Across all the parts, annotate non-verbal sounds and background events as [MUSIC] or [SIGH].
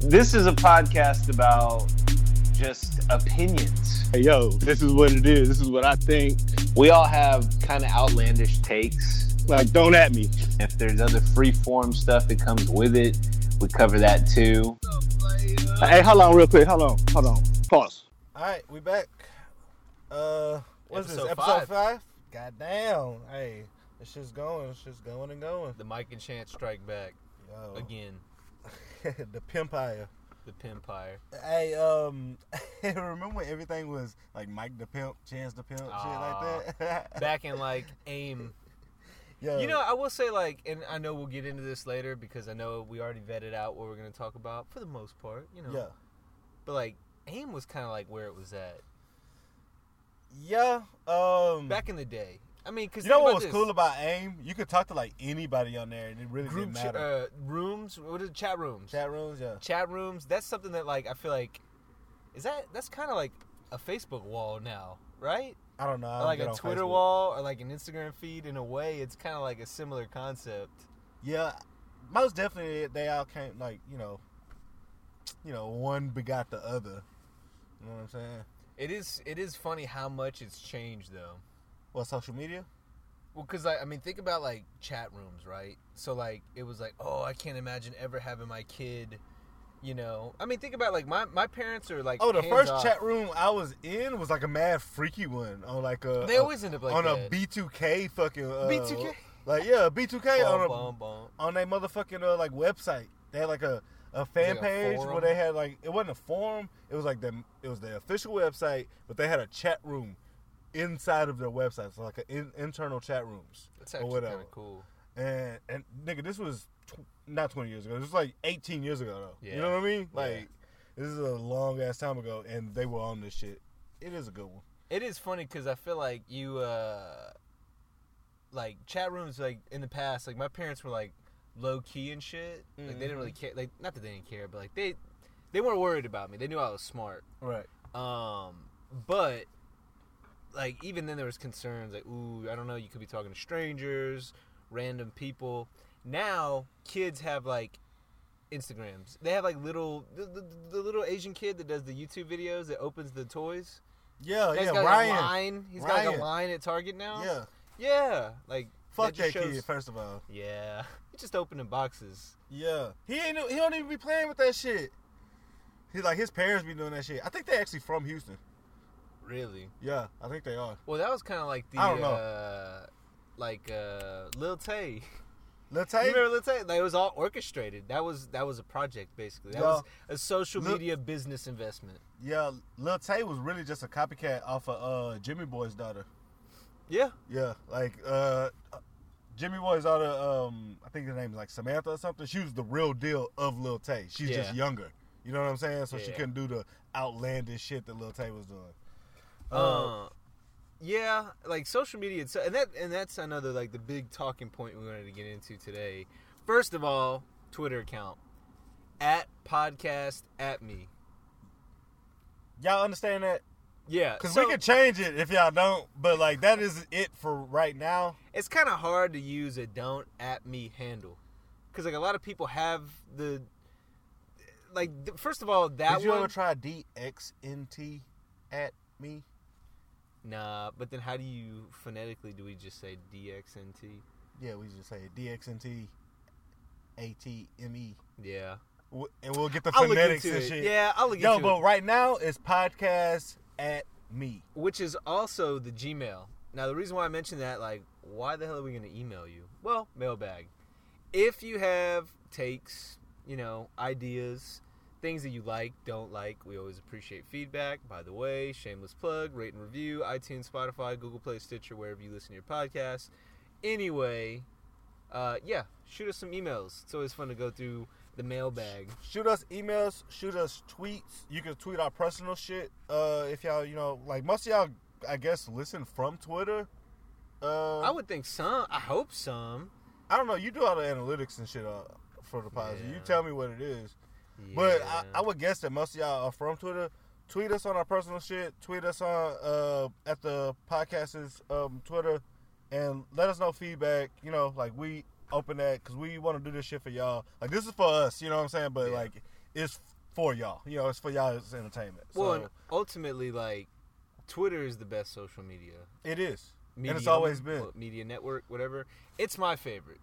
This is a podcast about just opinions. Hey, yo, this is what it is. This is what I think. We all have kind of outlandish takes. Like, don't at me. If there's other free form stuff that comes with it, we cover that too. Hey, hold on, real quick. Hold on, hold on. Pause. All right, we back. Uh, what's this? Episode Episode five. five. God damn. Hey, this shit's going. This shit's going and going. The Mike and Chance strike back Yo, again. [LAUGHS] the pimpire. The Pimpire. Hey, um, [LAUGHS] remember when everything was like Mike the Pimp, Chance the Pimp, shit like that? [LAUGHS] Back in like AIM. Yo, You know, I will say like, and I know we'll get into this later because I know we already vetted out what we're gonna talk about for the most part. You know. yeah, But like, AIM was kind of like where it was at yeah. Um, back in the day. I mean, because you know what was cool about AIM? You could talk to like anybody on there, and it really group didn't ch- matter. uh, rooms? What is it? chat rooms? Chat rooms, yeah. chat rooms that's something that like i feel like is that that's kind of like a facebook wall now right I don't know. I don't like a twitter Facebook. wall or like an instagram feed in a way it's kind of like a similar concept Yeah, most definitely they all came like you know, you know, one begot the other. You know what I'm saying? it is it is funny how much it's changed though What social media? well because like, i mean think about like chat rooms right so like it was like oh i can't imagine ever having my kid you know i mean think about like my my parents are like Oh, the first off. chat room I was in was like a mad freaky one on like a they a- always end up like on that. a B2K fucking uh, B2K? like yeah B2K on a bum, bum. on their motherfucking uh, like website. They had like a, a fan like a page where they had like it wasn't a forum. It was like the it was the official website, but they had a chat room inside of their websites, so like a in, internal chat rooms that's or actually whatever. kind of cool And and nigga, this was tw- not twenty years ago. This was like eighteen years ago though. You know what I mean? Yeah. Like this is a long ass time ago, and they were on this shit. It is a good one. It is funny because I feel like you, uh, like chat rooms, like in the past, like my parents were like low key and shit. Like they didn't really care. Like not that they didn't care, but like they, they weren't worried about me. They knew I was smart. Right. Um, but like even then there was concerns like, ooh, I don't know, you could be talking to strangers, random people. Now kids have like Instagrams. They have like little the, the, the little Asian kid that does the YouTube videos that opens the toys. Yeah, He's yeah. got Ryan. Like a line. He's got like a line at Target now. Yeah. Yeah. Like Fuck just that shows- kid. First of all. Yeah. [LAUGHS] He's just opening boxes. Yeah, he ain't. He don't even be playing with that shit. He's like his parents be doing that shit. I think they actually from Houston. Really. Yeah, I think they are. Well, that was kind of like the I don't know. uh like uh Lil Tay. [LAUGHS] Lil Tay. You remember Lil Tay? Like it was all orchestrated. That was that was a project basically. That Yeah. was a social Lil- media business investment. Yeah, Lil Tay was really just a copycat off of uh, Jimmy Boy's daughter. Yeah. Yeah, like uh, Jimmy Boy's daughter. Um, I think her name is like Samantha or something. She was the real deal of Lil Tay. She's just younger. You know what I'm saying? So she couldn't do the outlandish shit that Lil Tay was doing. Uh, yeah, like social media, it's- and that and that's another like the big talking point we wanted to get into today. First of all, Twitter account at podcast at me. y'all understand that? Yeah, Because so we can change it if y'all don't. But like that is it for right now. it's kind of hard to use a don't at me handle because like a lot of people have the like first of all that Did you one ever try DXNT at me? Nah, but then how do you phonetically do we just say DXNT? Yeah, we just say DXNT ATME. Yeah, W- And we'll get the I'll phonetics and it. shit. Yeah, I'll look Yo, but it. right now it's podcast at me. which is also the Gmail. Now, the reason why I mentioned that, like, why the hell are we going to email you? Well, mailbag. If you have takes, you know, ideas, things that you like, don't like, we always appreciate feedback. By the way, shameless plug, rate and review, iTunes, Spotify, Google Play, Stitcher, wherever you listen to your podcast. Anyway, uh, yeah, shoot us some emails. It's always fun to go through the mailbag. Shoot us emails, shoot us tweets. You can tweet our personal shit. Uh, if y'all, you know, like most of y'all, I guess, listen from Twitter. Uh, I would think some. I hope some. I don't know. You do all the analytics and shit uh, for the podcast. You tell me what it is. But I, I would guess that most of y'all are from Twitter. Tweet us on our personal shit. Tweet us on uh, at the podcast's um, Twitter, and let us know feedback. You know, like we open that because we want to do this shit for y'all. Like this is for us. You know what I'm saying? But Yeah. like it's for y'all. You know, it's for y'all's entertainment. Well, so and ultimately, like Twitter is the best social media. it is. Medium, it's always been. media network, whatever. It's my favorite.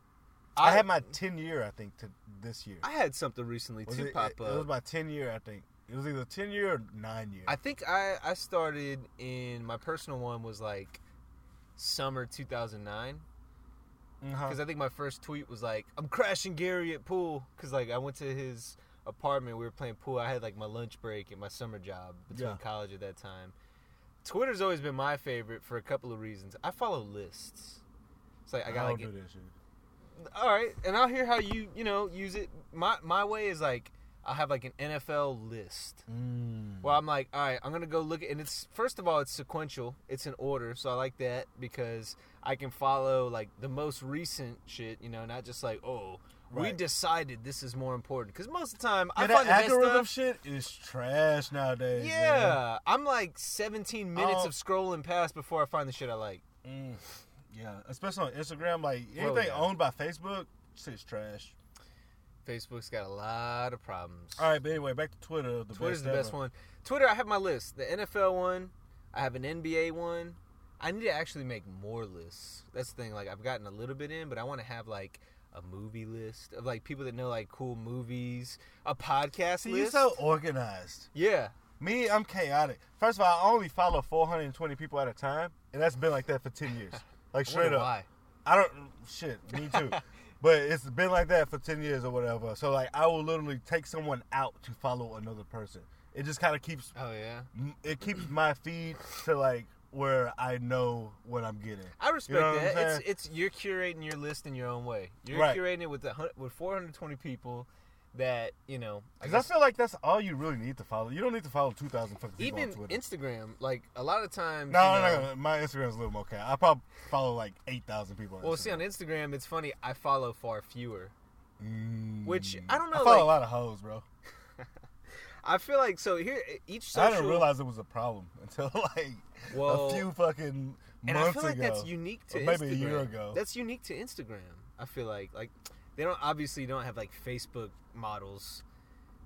I, had my 10 year, I think, to this year. I had something recently Was too it, pop it, up. it was my 10 year, I think. It was either 10 year or 9 year. I think I I started in my personal one was like summer 2009 Uh-huh. because I think my first tweet was like I'm crashing Gary at pool because like I went to his apartment we were playing pool I had like my lunch break and my summer job between Yeah. college at that time. Twitter's always been my favorite for a couple of reasons. I follow lists. It's like I got don't like do that shit. All right, and I'll hear how you you know use it. My my way is like I'll have like an NFL list. Mm. Well, I'm like, all right, I'm gonna go look at, and it's first of all, it's sequential, it's in order, so I like that because I can follow like the most recent shit, you know, not just like, oh, we decided this is more important. Because most of the time, I Yeah, find that algorithm shit is trash nowadays. man. Yeah, I'm like 17 minutes Oh. of scrolling past before I find the shit I like. Mm, yeah, especially on Instagram. Like Well, anything yeah. owned by Facebook, shit's trash. Facebook's got a lot of problems. All right, but anyway, back to Twitter. The Twitter's best the best ever. one. Twitter, I have my list. The NFL one, I have an NBA one. I need to actually make more lists. That's the thing. Like I've gotten a little bit in, but I want to have like a movie list of like people that know like cool movies. A podcast See, you're so organized. yeah. Me, I'm chaotic. First of all, I only follow 420 people at a time, and that's been like that for 10 years. [LAUGHS] Like straight up. Why? I don't. Shit, me too. [LAUGHS] but it's been like that for 10 years or whatever. So like, I will literally take someone out to follow another person. It just kind of keeps Oh yeah. it keeps my feed to like where I know what I'm getting. I respect know that. It's it's you're curating your list in your own way. You're Right. curating it with the with 420 people that you know. I Because I, guess- feel like that's all you really need to follow. You don't need to follow 2,000 fucking people even on Twitter. Instagram, like a lot of times. no, you no, know- no, no, My Instagram's a little more okay. I probably follow like 8,000 people on Well, see on Instagram. Instagram, it's funny. I follow far fewer. Mm. which, I don't know, I follow like- a lot of hoes, bro. [LAUGHS] I feel like so here each social. I didn't realize it was a problem [LAUGHS] until like Well, a few fucking and I months feel like ago. that's unique to Or maybe Instagram. a year ago. That's unique to Instagram. I feel like like they don't obviously don't have like Facebook models.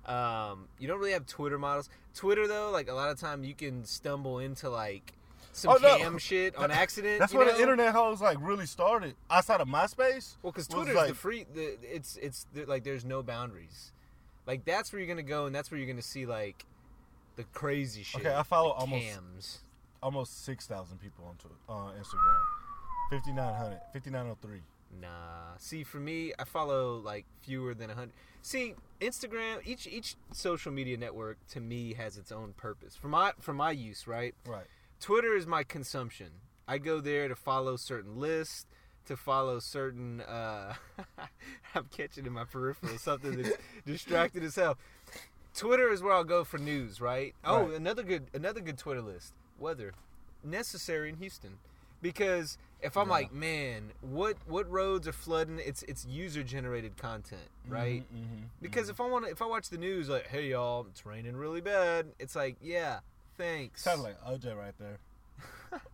Um, you don't really have Twitter models. Twitter though, like a lot of time you can stumble into like some Oh, no. cam shit on accident. That's where know? the internet hoes like really started. Outside of MySpace, Well, because Twitter's like- the free, the, it's it's the, like there's no boundaries. Like that's where you're gonna go, and that's where you're gonna see like the crazy shit. Okay, I follow almost- cams. almost six thousand people on Twitter, on Instagram. 5900, 5903. Nah. See, for me, I follow like fewer than a hundred. See, Instagram, each each social media network to me has its own purpose for my for my use. Right. Right. Twitter is my consumption. I go there to follow certain lists, to follow certain. Uh, [LAUGHS] I'm catching in my peripheral something that's [LAUGHS] distracted as hell. Twitter is where I'll go for news, right? Oh, Right. another good another good Twitter list. Weather, necessary in Houston, because if I'm Yeah. like, man, what what roads are flooding? It's it's user generated content, right? Mm-hmm, Because if I want to, if I watch the news, like, hey y'all, it's raining really bad. It's like, yeah, thanks. Sounded like OJ right there.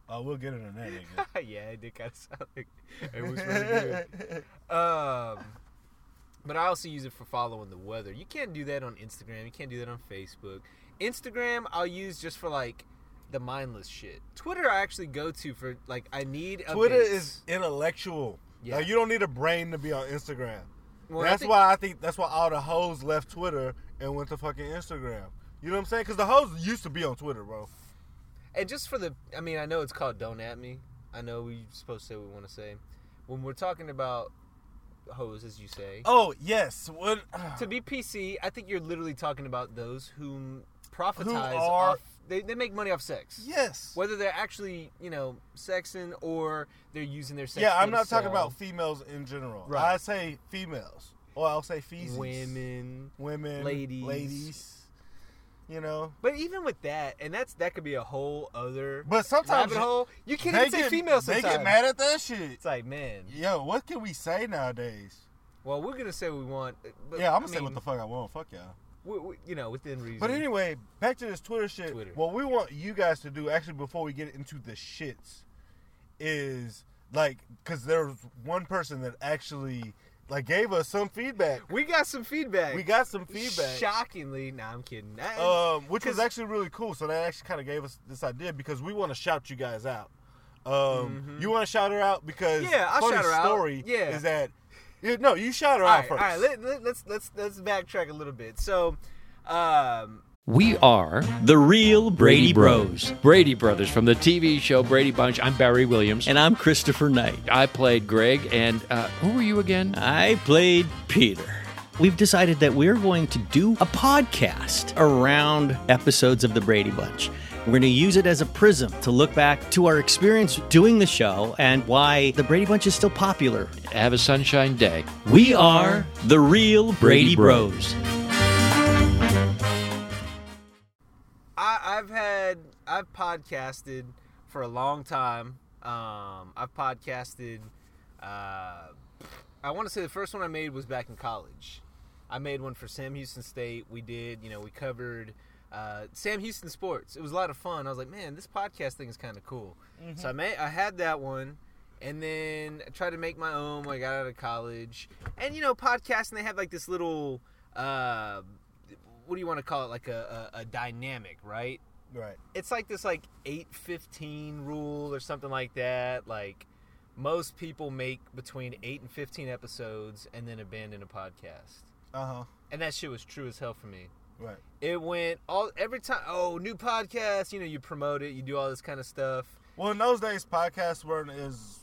uh, [LAUGHS] we'll get it on that [LAUGHS] yeah, it did kind of sound like it was really good. [LAUGHS] Um, but I also use it for following the weather. You can't do that on Instagram. You can't do that on Facebook. Instagram, I'll use just for like the mindless shit. Twitter, I actually go to for like I need. Twitter updates. is intellectual. Yeah. Like, you don't need a brain to be on Instagram. Well, I that's think- why I think that's why all the hoes left Twitter and went to fucking Instagram. You know what I'm saying? Because the hoes used to be on Twitter, bro. And just for the, I mean, I know it's called "Don't at Me." I know we supposed to say what we want to say. When we're talking about hoes, as you say, Oh yes. What? [SIGHS] to be PC, I think you're literally talking about those whom profitize are- off. They, they make money off sex. yes. Whether they're actually, you know, sexing or they're using their sex. Yeah, I'm not talking about females in general. Right. I say females, or I'll say feces. women. women, ladies. ladies. You know, But even with that, and that's that could be a whole other but sometimes rabbit hole. You can't even say get, females They get mad at that shit. It's like, man. Yo, what can we say nowadays? Well, we're gonna say what we want. Uh, but, yeah, I'm gonna say mean, what the fuck I want. Fuck y'all. We, we, you know, within reason. But anyway, back to this Twitter shit. Twitter. What we want you guys to do, actually, before we get into the shits, is like, because there's one person that actually like gave us some feedback. We got some feedback. We got some feedback. Shockingly, nah, I'm kidding. I- um, which was actually really cool. So that actually kind of gave us this idea because we want to shout you guys out. Um, Mhm. You want to shout her out because Yeah, I'll funny shout her out. story Yeah. is that you, no, you shout her all out right, first. all right. Let, let, let's let's let's backtrack a little bit. So, um, We are the real Brady Bros. Brady Brothers from the TV show Brady Bunch. I'm Barry Williams. And I'm Christopher Knight. I played Greg. And uh, who were you again? I played Peter. We've decided that we're going to do a podcast around episodes of The Brady Bunch. We're going to use it as a prism to look back to our experience doing the show and why The Brady Bunch is still popular. Have a sunshine day. We are the real Brady Bros. I, I've had I've podcasted for a long time. Um, I've podcasted. Uh, I want to say the first one I made was back in college. I made one for Sam Houston State. We did, you know, we covered uh, Sam Houston sports. It was a lot of fun. I was like, man, this podcast thing is kind of cool. So I made, I had that one, and then I tried to make my own when I got out of college. And you know, podcasting they have like this little, uh, what do you want to call it? Like a, a, a dynamic, right? Right. it's like this like 815 rule or something like that like most people make between 8 and 15 episodes and then abandon a podcast Uh huh. and that shit was true as hell for me Right. it went all every time oh new podcast you know you promote it you do all this kind of stuff Well, in those days, podcasts weren't as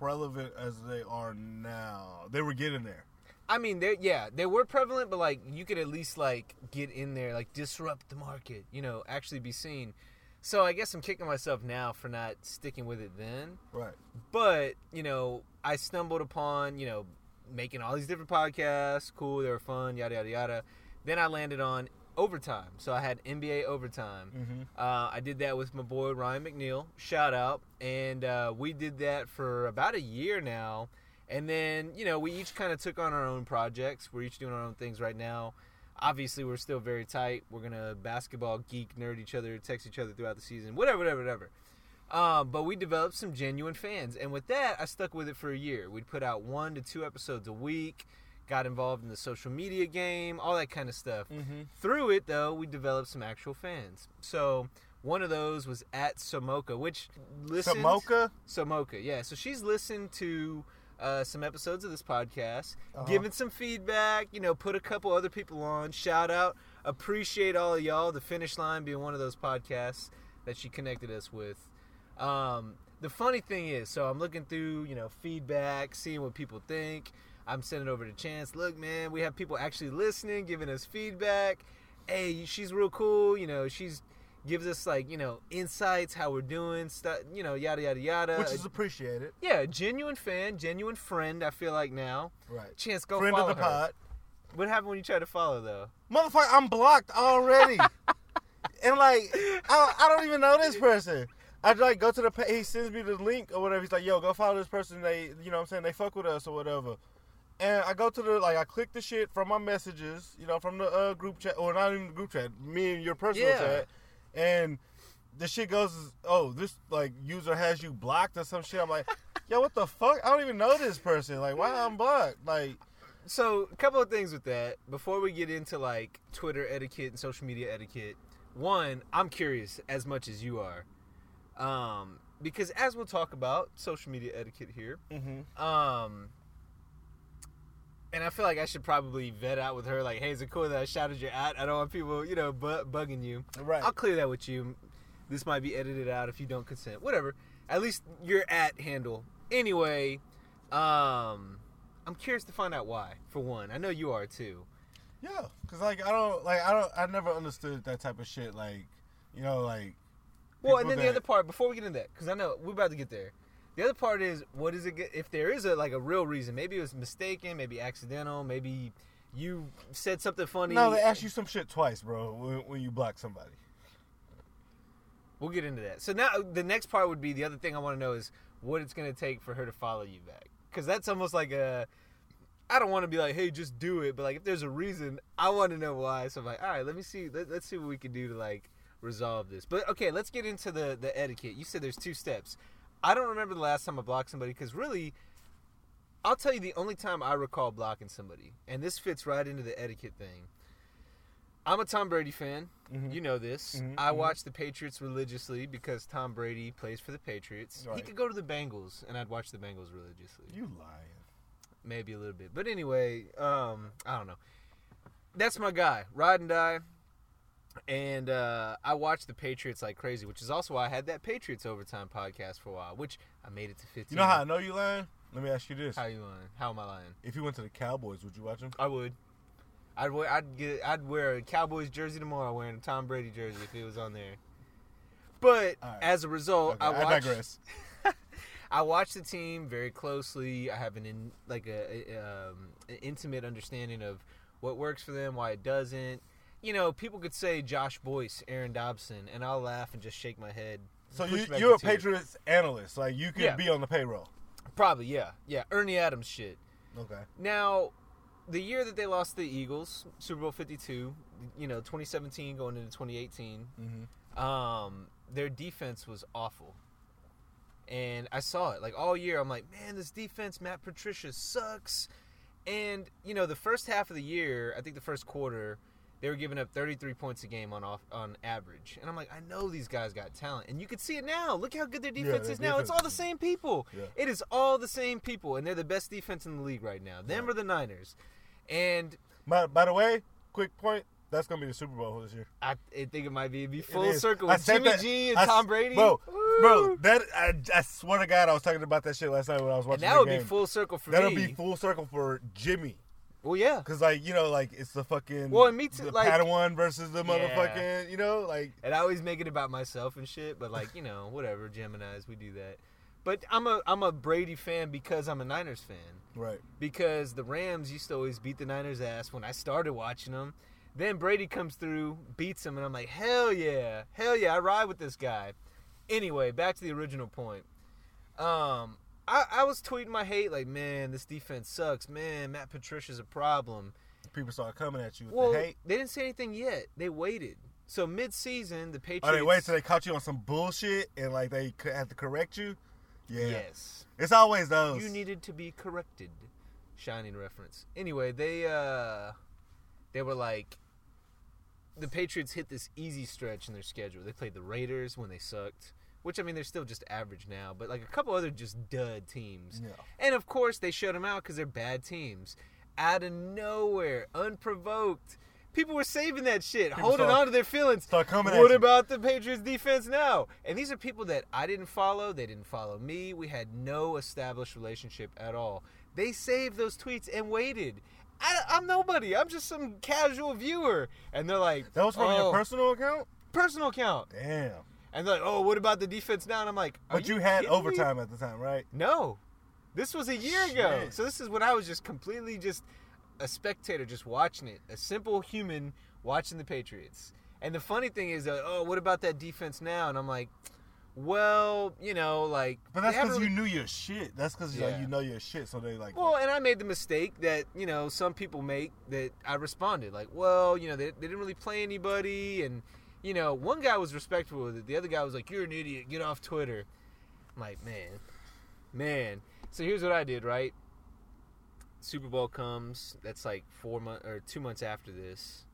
relevant as they are now. They were getting there. i mean they yeah they were prevalent but like you could at least like get in there like disrupt the market you know actually be seen so i guess i'm kicking myself now for not sticking with it then Right. but you know i stumbled upon you know making all these different podcasts cool they were fun yada yada yada then i landed on overtime. So i had nba overtime. Mm-hmm. uh, i did that with my boy ryan mcneil. Shout out. And uh, we did that for about a year now. And then you know we each kind of took on our own projects. We're each doing our own things right now. Obviously we're still very tight. We're gonna basketball geek nerd each other text each other throughout the season. Whatever whatever whatever. Um, but we developed some genuine fans, and with that, I stuck with it for a year. We'd put out one to two episodes a week, got involved in the social media game, all that kind of stuff. Mm-hmm. Through it, though, we developed some actual fans. So one of those was at Somoka, which listened. Samoka. Somoka, yeah. So she's listened to uh, some episodes of this podcast, Uh-huh. given some feedback. You know, put a couple other people on. Shout out, appreciate all of y'all. The finish line being one of those podcasts that she connected us with. Um, the funny thing is, so I'm looking through, you know, feedback, seeing what people think. I'm sending over to Chance. Look, man, we have people actually listening, giving us feedback. Hey, she's real cool. You know, she's gives us like, you know, insights, how we're doing, stuff. You know, yada yada yada. Which is appreciated. yeah, genuine fan, genuine friend. I feel like now. Right. Chance, go Friend of the her. pod. What happened when you tried to follow though? Motherfucker, I'm blocked already. [LAUGHS] and like, I, I don't even know this person. I like go to the pa- he sends me the link or whatever. He's like, "Yo, go follow this person. They, you know, what I'm saying they fuck with us or whatever." And I go to the like I click the shit from my messages, you know, from the uh, group chat or not even the group chat, me and your personal Yeah. chat, and the shit goes, "Oh, this like user has you blocked or some shit." I'm like, "Yo, what the fuck? I don't even know this person. Like, why I'm blocked? Like, So, a couple of things with that. Before we get into like Twitter etiquette and social media etiquette, one, I'm curious as much as you are, um, because as we'll talk about social media etiquette here, mm-hmm. um, and I feel like I should probably vet out with her, like, hey, is it cool that I shouted you out? I don't want people, you know, bu- bugging you. right." I'll clear that with you. This might be edited out if you don't consent. Whatever. At least your at handle. Anyway, um, I'm curious to find out why. For one, I know you are too. Yeah, cause like I don't like I don't I never understood that type of shit. Like, you know, like. Well, and then the other part before we get into that, because I know we're about to get there. The other part is what is it? If there is a like a real reason, maybe it was mistaken, maybe accidental, maybe you said something funny. No, they ask you some shit twice, bro. When, when you block somebody. We'll get into that. So now the next part would be the other thing I want to know is what it's going to take for her to follow you back. Because that's almost like a. I don't want to be like, hey, just do it. But like, if there's a reason, I want to know why. So I'm like, all right, let me see. Let, let's see what we can do to like resolve this. But okay, let's get into the the etiquette. You said there's two steps. I don't remember the last time I blocked somebody because really, I'll tell you the only time I recall blocking somebody, and this fits right into the etiquette thing. I'm a Tom Brady fan. Mhm. You know this. Mhm, I mhm. watch the Patriots religiously because Tom Brady plays for the Patriots. He could go to the Bengals, and I'd watch the Bengals religiously. You lying? Maybe a little bit, but anyway, um, I don't know. That's my guy, ride and die. And uh, I watched the Patriots like crazy, which is also why I had that Patriots overtime podcast for a while, which I made it to 15. You know how I know you lying? Let me ask you this: How you lying? How am I lying? If you went to the Cowboys, would you watch them? I would. I'd wear. I'd get. I'd wear a Cowboys jersey tomorrow, wearing a Tom Brady jersey if it was on there. But right. as a result, Okay, I I digress. [LAUGHS] I watch the team very closely. I have an in, like a, a, um, an intimate understanding of what works for them, why it doesn't. You know, people could say Josh Boyce, Aaron Dobson, and I'll laugh and just shake my head. So you, you're a. Patriots analyst, like you could Yeah. be on the payroll. Probably, yeah, yeah. Ernie Adams shit. Okay. Now, the year that they lost the Eagles, Super Bowl Fifty Two, you know, 2017 going into 2018, Mm-hmm. um, their defense was awful. And I saw it like all year. I'm like, man, this defense, Matt Patricia sucks. And you know, the first half of the year, I think the first quarter, they were giving up 33 points a game on off on average. And I'm like, I know these guys got talent, and you can see it now. Look how good their Yeah, defense their is now. It's all the same people. Yeah. It is all the same people, and they're the best defense in the league right now. Them Right. or the Niners. And By, by the way, quick point: that's gonna be the Super Bowl this year. I, I think it might be it'd be full circle with Jimmy that- G and I Tom Brady. bro, Bro, that I, I swear to God, I was talking about that shit last night when I was and watching. that the would game. be full circle for That'll me. be full circle for Jimmy, well, yeah. cause like you know, like it's the fucking Well, and me too, the like- Padawan versus the Yeah. motherfucking, you know, like And I always make it about myself and shit, but like you know, whatever, Gemini's, we do that. But I'm a I'm a Brady fan because I'm a Niners fan. right. Because the Rams used to always beat the Niners' ass when I started watching them. Then Brady comes through, beats them, and I'm like, hell yeah, hell yeah, I ride with this guy. Anyway, back to the original point. Um, I, I was tweeting my hate like, man, this defense sucks. Man, Matt Patricia's a problem. People start coming at you with Well, the hate. they didn't say anything yet. They waited. So mid-season, the Patriots. Oh, they wait till they caught you on some bullshit and like they have to correct you. Yeah, Yes. it's always those. You needed to be corrected. Shining reference. Anyway, they uh they were like the Patriots hit this easy stretch in their schedule. They played the Raiders when they sucked, which I mean they're still just average now, but like a couple other just dud teams. Yeah. And of course they shut them out cuz they're bad teams. Out of nowhere, unprovoked. People were saving that shit, People holding start- on to their feelings. start coming at What about the Patriots defense now? And these are people that I didn't follow. They didn't follow me. We had no established relationship at all. They saved those tweets and waited. I, I'm nobody. I'm just some casual viewer. And they're like, That was from oh, your personal account. personal account. Damn. And they're like, oh, what about the defense now? And I'm like, But you, had kidding me? overtime at the time, right? No, this was a year ago. So this is when I was just completely just a spectator, just watching it, a simple human watching the Patriots. And the funny thing is, uh, oh, what about that defense now? And I'm like, well, you know, like, But that's because you knew your shit. That's because Yeah. like, you know your shit. So they like. Well, and I made the mistake that you know some people make that I responded like, well, you know, they, they didn't really play anybody, and you know, one guy was respectful with it, the other guy was like, you're an idiot, get off Twitter. I'm like, man, man. So here's what I did, right? Super Bowl comes. That's like four months or two months after this.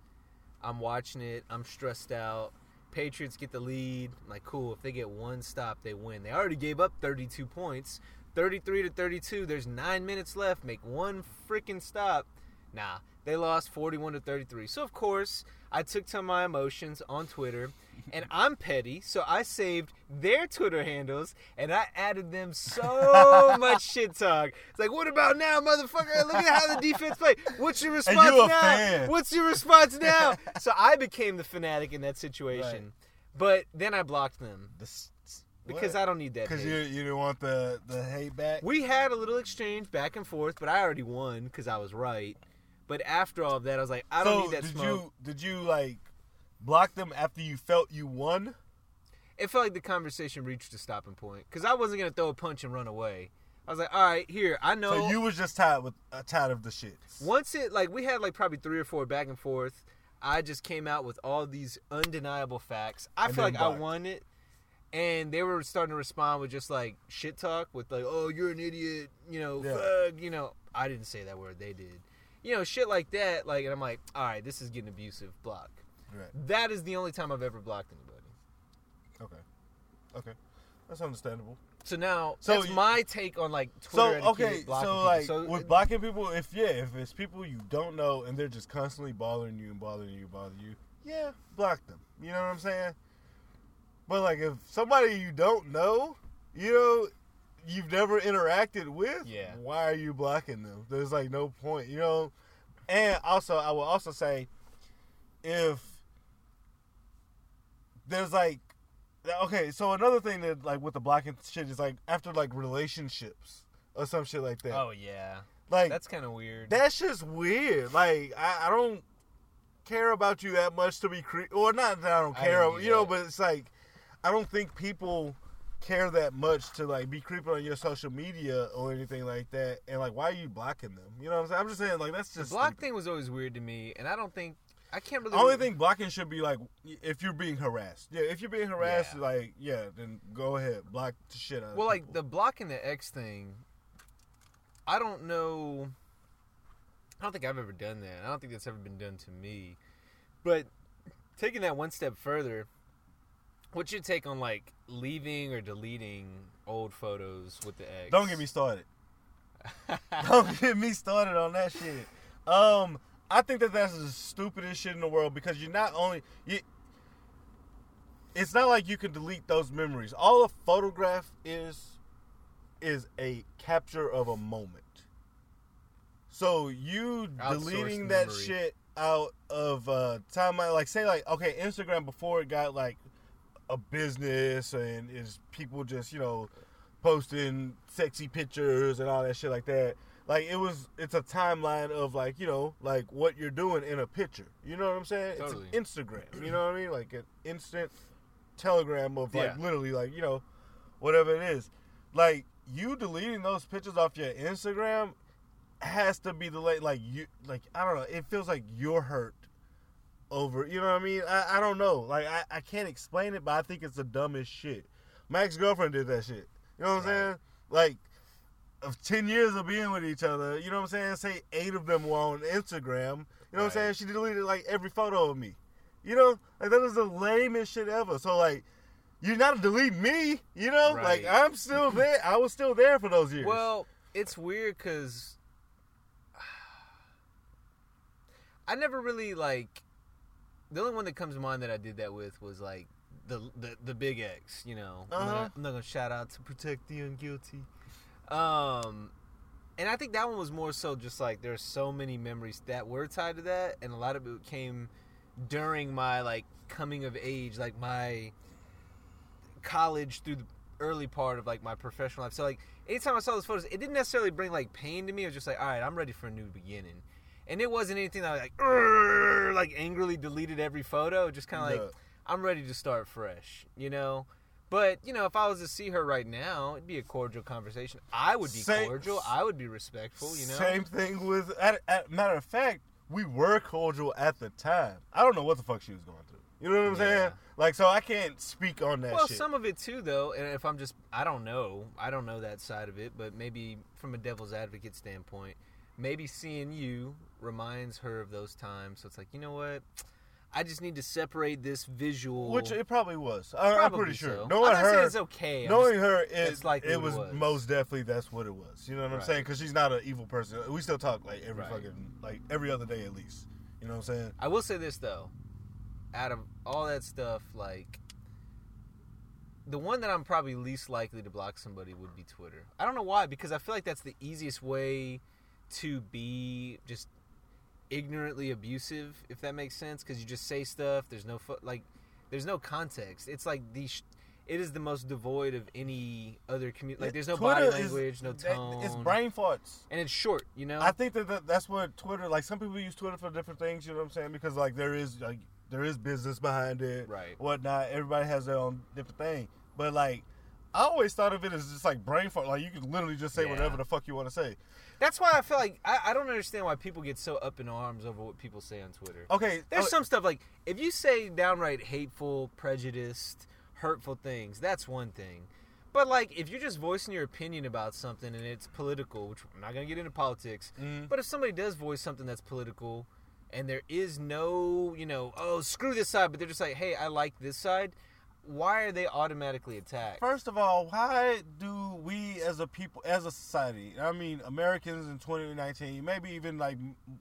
I'm watching it. I'm stressed out. Patriots get the lead. I'm like, cool. If they get one stop, they win. They already gave up 32 points. 33 to 32. There's nine minutes left. Make one freaking stop. Nah, they lost 41 to 33. So of course, I took to my emotions on Twitter, and [LAUGHS] I'm petty, so I saved their Twitter handles and I added them so [LAUGHS] much shit talk. It's like, what about now, motherfucker? Look at how the defense played. What's your [LAUGHS] response you a now? fan. What's your response now? so I became the fanatic in that situation. Right. But then I blocked them The s- s- because what? I don't need that. Because you you didn't want the the hate back. We had a little exchange back and forth, but I already won because I was right. But after all of that, I was like, I don't so need that did smoke. you did you like block them after you felt you won? It felt like the conversation reached a stopping point because I wasn't gonna throw a punch and run away. I was like, all right, here, I know. So you was just tired with uh, tired of the shit. once it like we had like probably three or four back and forth. I just came out with all these undeniable facts. I And feel like I won it, and they were starting to respond with just like shit talk with like, "Oh, you're an idiot," you know, Yeah. fuck, you know. I didn't say that word; they did. You know, shit like that. Like, and I'm like, all right, this is getting abusive. Block. Right. That is the only time I've ever blocked anybody. Okay. Okay. That's understandable. So now, So that's you- my take on like Twitter. etiquette, okay, blocking so people. like So with it- blocking people, if yeah, if it's people you don't know and they're just constantly bothering you and bothering you, bothering you, yeah, block them. You know what I'm saying? But like if somebody you don't know, you know, you've never interacted with, Yeah. why are you blocking them? There's like no point, you know. And also, I will also say, if there's like okay, so another thing that like with the blocking shit is like after like relationships or some shit like that. oh yeah, like that's kind of weird. that's just weird. Like I, I don't care about you that much to be cre- or not that I don't care, do you know, but it's like I don't think people care that much to like be creeping on your social media or anything like that. And like, why are you blocking them? You know what I'm saying? I'm just saying like that's the just block stupid. thing was always weird to me, and I don't think I can't really. I only think blocking should be like if you're being harassed. Yeah, if you're being harassed, Yeah. like yeah, then go ahead, block the shit out. of Well, like people. the blocking the X thing, I don't know. I don't think I've ever done that. I don't think that's ever been done to me. But taking that one step further, what's your take on like leaving or deleting old photos with the X? Don't get me started. [LAUGHS] Don't get me started on that shit. Um, I think that that's the stupidest shit in the world because you're not only you. It's not like you can delete those memories. All a photograph is is a capture of a moment. So you Outsourced deleting that memory. shit out of uh timeline, like say like okay, Instagram before it got like a business and is people just you know posting sexy pictures and all that shit like that. Like it was, it's a timeline of like you know like what you're doing in a picture. You know what I'm saying? Totally. It's an Instagram. You know what I mean? Like an instant telegram of like Yeah. literally like you know whatever it is. Like you deleting those pictures off your Instagram has to be the like like you like I don't know. It feels like you're hurt over. You know what I mean? I, I don't know. Like I, I can't explain it, but I think it's the dumbest shit. My ex girlfriend did that shit. You know what I'm Right. saying? Like of ten years of being with each other. You know what I'm saying? Say eight of them were on Instagram. You know what I'm saying? She deleted like every photo of me. You know, like that is the lamest shit ever. So like. You're not to delete me, you know. Like I'm still [LAUGHS] there. I was still there for those years. Well, it's weird because [SIGHS] I never really like. The only one that comes to mind that I did that with was like the the, the big X. You know, I'm, Uh-huh. gonna, I'm not gonna shout out to protect the unguilty. Um, and I think that one was more so just like there's so many memories that were tied to that, and a lot of it came during my like coming of age, like my college through the early part of like my professional life. So like anytime I saw those photos, it didn't necessarily bring like pain to me. It was just like, all right, I'm ready for a new beginning. And it wasn't anything that I like, like angrily deleted every photo. Just kind of like, Yeah. I'm ready to start fresh, you know. But you know, if I was to see her right now, it'd be a cordial conversation. I would be Same- cordial. I would be respectful. You know. Same thing with. At, at, matter of fact, we were cordial at the time. I don't know what the fuck she was going through. You know what I'm saying? Like, so I can't speak on that Well, shit. some of it too, though. And if I'm just, I don't know, I don't know that side of it. But maybe from a devil's advocate standpoint, maybe seeing you reminds her of those times. So it's like, you know what? I just need to separate this visual. Which it probably was. I, I'm Probably pretty sure. so. Knowing her, it's okay. I'm knowing just- her, it, likely it was, was. most definitely that's what it was. You know what I'm Right. saying? Because she's not an evil person. We still talk like every Right. fucking like every other day at least. You know what I'm saying? I will say this though, out of all that stuff, like the one that I'm probably least likely to block somebody would be Twitter. I don't know why, because I feel like that's the easiest way to be just ignorantly abusive, if that makes sense. Because you just say stuff. There's no fo- like, there's no context. It's like the. Sh- it is the most devoid of any other community. Like, there's no Twitter body is- language, no tone. It's brain farts. and it's short, you know. I think that, that that's what Twitter like. Some people use Twitter for different things. You know what I'm saying? Because like there is like there is business behind it, Right. Whatnot. Everybody has their own different thing. But like, I always thought of it as just like brain fart. Like you can literally just say Yeah. whatever the fuck you want to say. That's why I feel like I, I don't understand why people get so up in arms over what people say on Twitter. Okay, There's uh, some stuff like if you say downright hateful, prejudiced, hurtful things, that's one thing. But like, if you're just voicing your opinion about something and it's political, which I'm not gonna get into politics, Mhm. but if somebody does voice something that's political, and there is no, you know, oh screw this side, but they're just like, hey, I like this side. Why are they automatically attacked? First of all, why do we as a people, as a society, I mean, Americans in 2019, maybe even like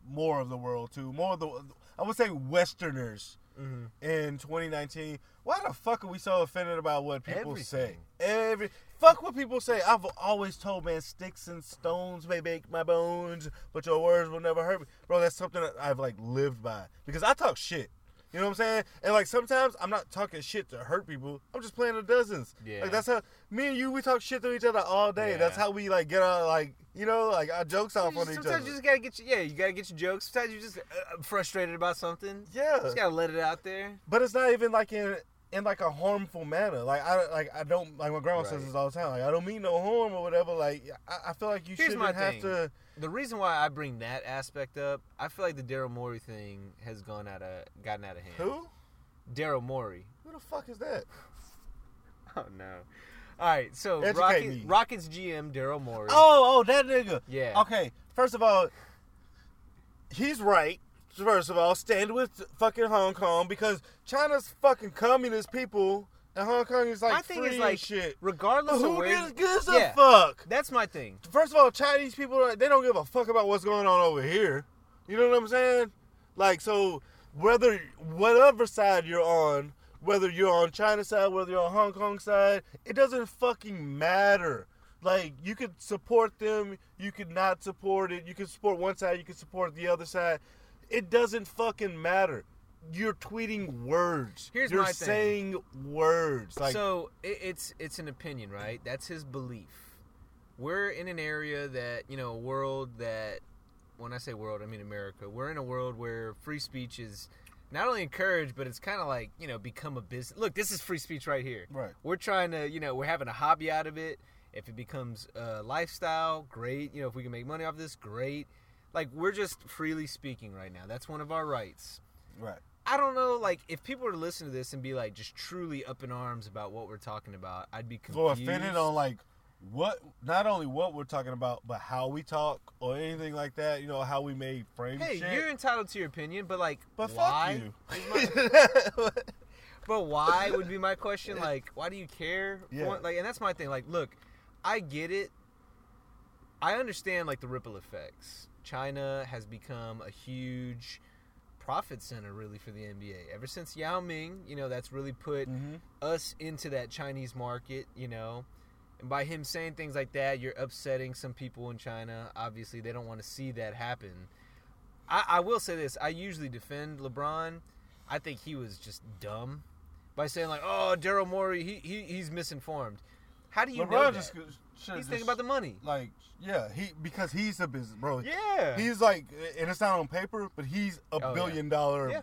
more of the world too, more of the, I would say Westerners Mhm. in 2019, why the fuck are we so offended about what people say? Every fuck what people say. I've always told man, sticks and stones may break my bones, but your words will never hurt me, bro. That's something that I've like lived by because I talk shit. You know what I'm saying? And like sometimes I'm not talking shit to hurt people. I'm just playing the dozens. Yeah. Like that's how me and you we talk shit to each other all day. Yeah. That's how we like get our like you know like our jokes off on each other. Sometimes you just gotta get your, yeah, you gotta get your jokes. Sometimes you just uh, frustrated about something. yeah. Just gotta let it out there. But it's not even like in in like a harmful manner. Like I like I don't like my grandma says this all the time. Like I don't mean no harm or whatever. Like I, I feel like you Here's shouldn't have thing. to. The reason why I bring that aspect up, I feel like the Daryl Morey thing has gone out of gotten out of hand. Who? Daryl Morey. Who the fuck is that? [LAUGHS] Oh no. All right, so Educate Rocket. Rockets GM Daryl Morey. Oh, oh, that nigga. Yeah. Okay. First of all, he's right. First of all, stand with fucking Hong Kong because China's fucking communist people, and Hong Kong is like my thing free is like, shit. regardless of Who where, gives, gives a Yeah. fuck? that's my thing. First of all, Chinese people they don't give a fuck about what's going on over here. You know what I'm saying? Like so, whether whatever side you're on, whether you're on China side, whether you're on Hong Kong side, it doesn't fucking matter. Like you could support them, you could not support it. You could support one side, you could support the other side. It doesn't fucking matter. You're tweeting words. Here's you're my thing. saying words. Like so it, it's it's an opinion, right? That's his belief. We're in an area that you know, a world that, when I say world, I mean America. We're in a world where free speech is not only encouraged, but it's kind of like you know, become a business. Look, this is free speech right here. Right. We're trying to, you know, we're having a hobby out of it. If it becomes a lifestyle, great. You know, if we can make money off this, great. Like we're just freely speaking right now. That's one of our rights. right. I don't know, like if people were to listen to this and be like just truly up in arms about what we're talking about, I'd be so confused. offended on like what not only what we're talking about but how we talk or anything like that you know how we may frame hey, shit you're entitled to your opinion, but like, but why? fuck you [LAUGHS] my- but why would be my question? Like, why do you care? Yeah. what- Like, and that's my thing. Like, look, I get it. I understand like the ripple effects. China has become a huge profit center really for the NBA. Ever since Yao Ming, you know, that's really put Mhm. us into that Chinese market, you know. And by him saying things like that, you're upsetting some people in China. Obviously, they don't want to see that happen. I, I will say this: I usually defend LeBron. I think he was just dumb by saying like, "Oh, Daryl Morey, he, he he's misinformed." How do you know LeBron that? just should he's thinking about the money. like yeah he because he's a business bro Yeah, he's like and it's not on paper but he's a Oh, yeah. billion dollar Yeah.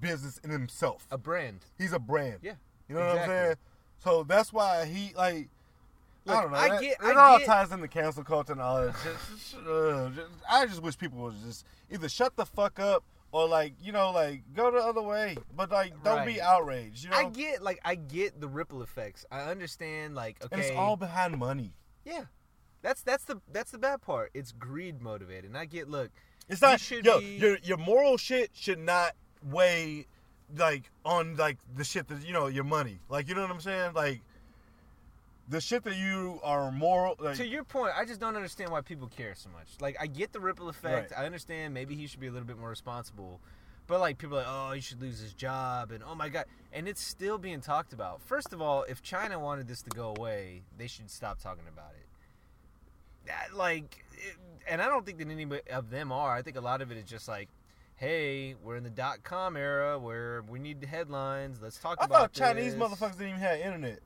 business in himself a brand. he's a brand Yeah, you know what. I'm saying so that's why he like Look, I don't know. I that- get- It I all get- ties into cancel culture and all that. [LAUGHS] Just, uh, just- I just wish people would just either shut the fuck up or like you know like go the other way, but like don't be outraged. You know, I get like I get the ripple effects. I understand like okay, and it's all behind money. Yeah. That's that's the that's the bad part. It's greed motivated. And I get look, It's not should yo be- your your moral shit should not weigh like on like the shit that you know your money. Like you know what I'm saying? Like the shit that you are moral. Like, to your point, I just don't understand why people care so much. Like, I get the ripple effect. Right. I understand maybe he should be a little bit more responsible. But like people are like, oh, he should lose his job, and oh my god, and it's still being talked about. First of all, if China wanted this to go away, they should stop talking about it. That, like, it, and I don't think that any of them are. I think a lot of it is just like, hey, we're in the dot com era where we need headlines. Let's talk I about thought Chinese this. motherfuckers didn't even have internet.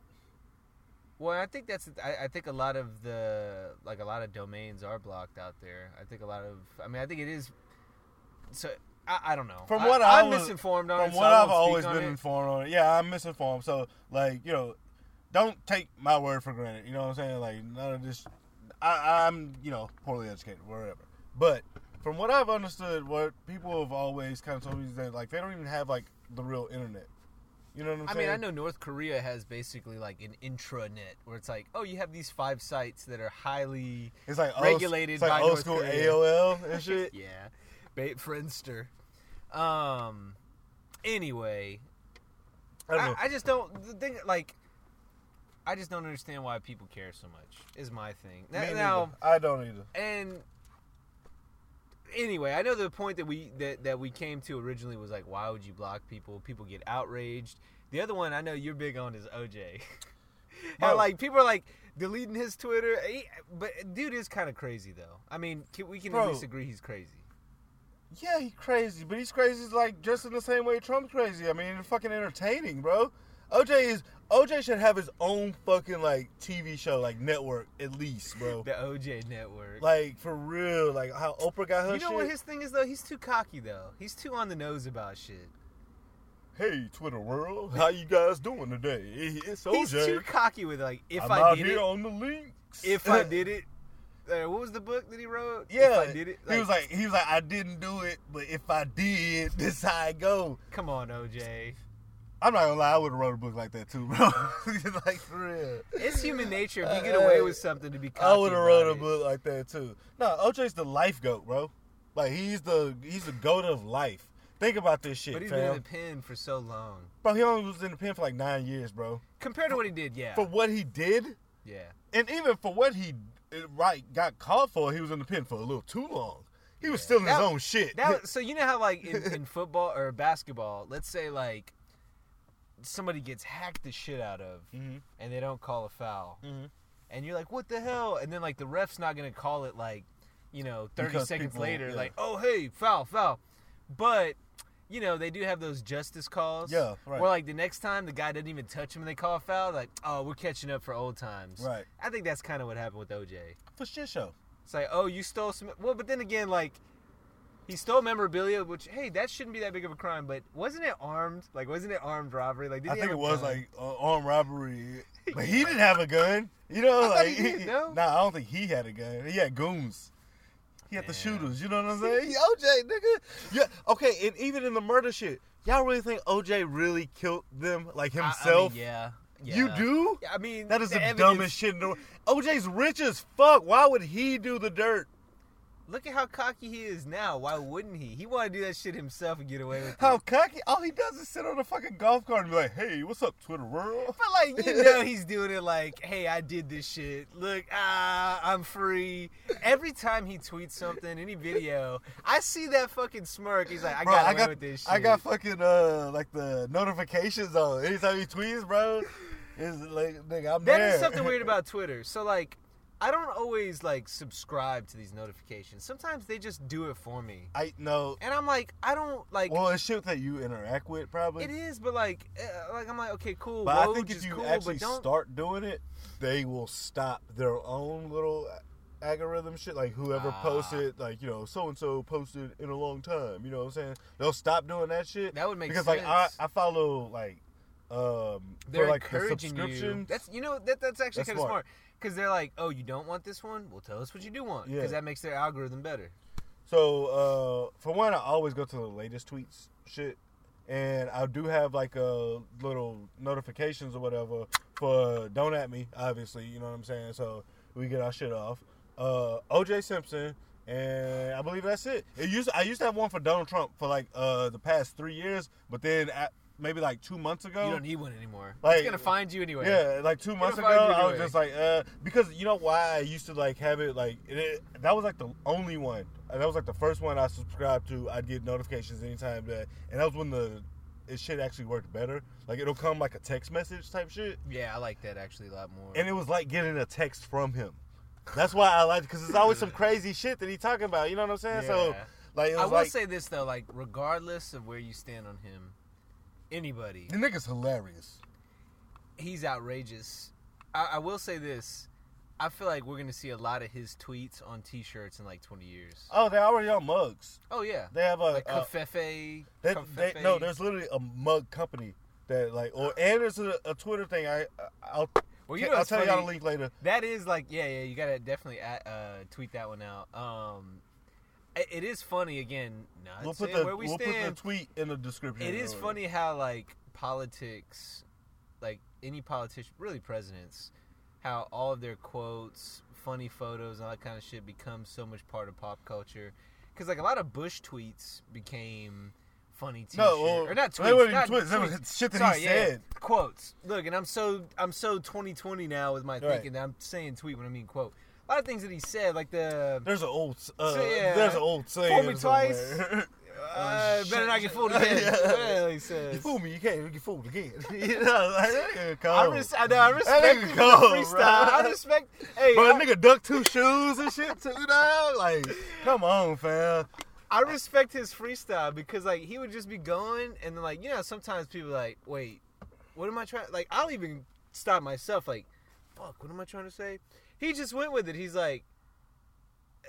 Well, I think that's. I, I think a lot of the like a lot of domains are blocked out there. I think a lot of. I mean, I think it is. So I, I don't know. From what I I'm was- misinformed on From it, what I I've always been it. informed on it, yeah, I'm misinformed. So like you know, don't take my word for granted. You know what I'm saying? Like none of this. I, I'm you know poorly educated, whatever. But from what I've understood, what people have always kind of told me is that like they don't even have like the real internet. You know what I'm I saying? mean, I know North Korea has basically like an intranet where it's like, oh, you have these five sites that are highly it's like old- regulated It's like by old North school Korea. AOL and [LAUGHS] shit. yeah, bait Friendster. Um. Anyway, I don't I. I just don't the thing like. I just don't understand why people care so much. Is my thing now. now I don't either. and anyway, I know the point that we that, that we came to originally was like, why would you block people? People get outraged. The other one I know you're big on is OJ. [LAUGHS] How Bro. like people are like deleting his Twitter, He- but dude is kind of crazy though. I mean, can, we can Bro. at least agree he's crazy. Yeah, he's crazy, but he's crazy like just in the same way Trump's crazy. I mean, it's fucking entertaining, bro. OJ is OJ should have his own fucking like TV show, like network at least, bro. The OJ Network. Like for real, like how Oprah got her you know shit. what his thing is though? He's too cocky though. He's too on the nose about shit. hey, Twitter world, how you guys doing today? It's OJ. He's too cocky with like, if I'm I out did here it, on the links. if I did it. What was the book that he wrote? yeah, if I did it. he was like, he was like, I didn't do it, but if I did, [LAUGHS] this how I go. Come on, OJ. I'm not gonna lie, I would have wrote a book like that too, bro. [LAUGHS] like for real. It's human nature. If you get away with something, to be I would have wrote a book like that too. No, OJ's the life goat, bro. Like he's the he's the goat of life. Think about this shit, But he's been in the pen for so long. Bro, he only was in the pen for like nine years, bro. Compared to what he did, yeah. For what he did, yeah. and even for what he uh, right got called for, he was in the pen for a little too long. He was still in That- his own shit. That, [LAUGHS] so you know how like in, in [LAUGHS] football or basketball, let's say like somebody gets hacked the shit out of Mhm. and they don't call a foul. Mhm. And you're like, what the hell? And then like the ref's not gonna call it like, you know, 30 Because seconds people- later, yeah. like, oh hey, foul, foul. But you know, they do have those justice calls. Yeah, right. Where like the next time the guy doesn't even touch him and they call a foul, like, oh, we're catching up for old times. Right. I think that's kind of what happened with OJ. for shit show. It's like, oh, you stole some. Well, but then again, like, he stole memorabilia, which hey, that shouldn't be that big of a crime. But wasn't it armed? Like, wasn't it armed robbery? Like, did I think it was gun? like uh, armed robbery, but he [LAUGHS] didn't have a gun. You know, I like he did, no? Nah, I don't think he had a gun. He had goons. He had the shooters. You know what I'm saying? OJ, nigga. Yeah. Okay, and even in the murder shit, y'all really think OJ really killed them, like I- I mean, himself? yeah, yeah. You do? I mean, That is the, evidence- dumbest shit in the world. OJ's rich as fuck. Why would he do the dirt? Look at how cocky he is now. Why wouldn't he? He want to do that shit himself and get away with it. How cocky? All he does is sit on a fucking golf cart and be like, "Hey, what's up, Twitter world?" But like, you [LAUGHS] know, he's doing it like, "Hey, I did this shit. Look, ah, I'm free." Every time he tweets something, any video, I see that fucking smirk. He's like, "I Bro, got away I got, with this shit." I got fucking uh like the notifications on anytime he tweets, bro. Is like, nigga, I'm That there. is something weird [LAUGHS] about Twitter. So like, I don't always like subscribe to these notifications. Sometimes they just do it for me, I know. and I'm like, I don't like. Well, it's shit that you interact with, probably. it is, but like, uh, like I'm like, okay, cool. But I think if you cool, actually start doing it, they will stop their own little algorithm shit. Like whoever Ah. posted, like you know, so and so posted in a long time. You know what I'm saying? They'll stop doing that shit. That would make because like I. I follow like um they're for like the you. That's you know that that's actually kind of smart. smart because they're like, oh, you don't want this one? Well, tell us what you do want because Yeah. that makes their algorithm better. So uh, for one, I always go to the latest tweets shit, and I do have like a little notifications or whatever for don't at me. Obviously, you know what I'm saying. So we get our shit off. Uh, OJ Simpson, and I believe that's it. It used I used to have one for Donald Trump for like uh, the past three years, but then at, maybe like two months ago, You don't need one anymore. Like- it's gonna find you anyway. yeah, like two months ago, I was anyway. just like, uh, because you know why I used to like have it like it, that was like the only one. That was like the first one I subscribed to. I'd get notifications anytime that, and that was when the it shit actually worked better. Like it'll come like a text message type shit, Yeah, I like that actually a lot more. and it was like getting a text from him. That's why I like it because it's always some [LAUGHS] crazy shit that he talking about. You know what I'm saying? So like, it I will like say this though, like regardless of where you stand on him, anybody, the nigga's hilarious. he's outrageous. I, I will say this. I feel like we're gonna see a lot of his tweets on T-shirts in like 20 years. Oh, they're already on mugs. Oh yeah, They have a, like a covfefe. They, they, no, there's literally a mug company that like, or and there's a, a Twitter thing. I I'll Well, you know I'll tell y'all the funny? link later. That is like, yeah, yeah. You gotta definitely at, uh, tweet that one out. Um, it, is funny again. Not We'll put the where we we'll stand. put the tweet in the description. it is funny how like politics, like any politician, really presidents, how all of their quotes, funny photos, and all that kind of shit becomes so much part of pop culture. Because like a lot of Bush tweets became funny t-shirt No, well, or not tweets, even not tweets, they were tweets. shit that Sorry, he yeah, said. quotes. Look, and I'm so I'm so 2020 now with my Right. thinking that I'm saying tweet when I mean quote. A lot of things that he said, like the There's an old, uh, So, yeah. there's an old saying. Fool me twice. [LAUGHS] uh, better not get fooled again. [LAUGHS] Yeah. He you fool me, you can't get fooled again. [LAUGHS] you know, like, that nigga cold. I, res- I know. I respect nigga cold, freestyle. bro. I respect. Hey, Bro, I, nigga duck two shoes and shit too now. Like, come on, fam. I respect his freestyle because like he would just be going and then like you know sometimes people like wait, what am I trying? Like I'll even stop myself like, fuck, what am I trying to say? He just went with it. He's like, eh,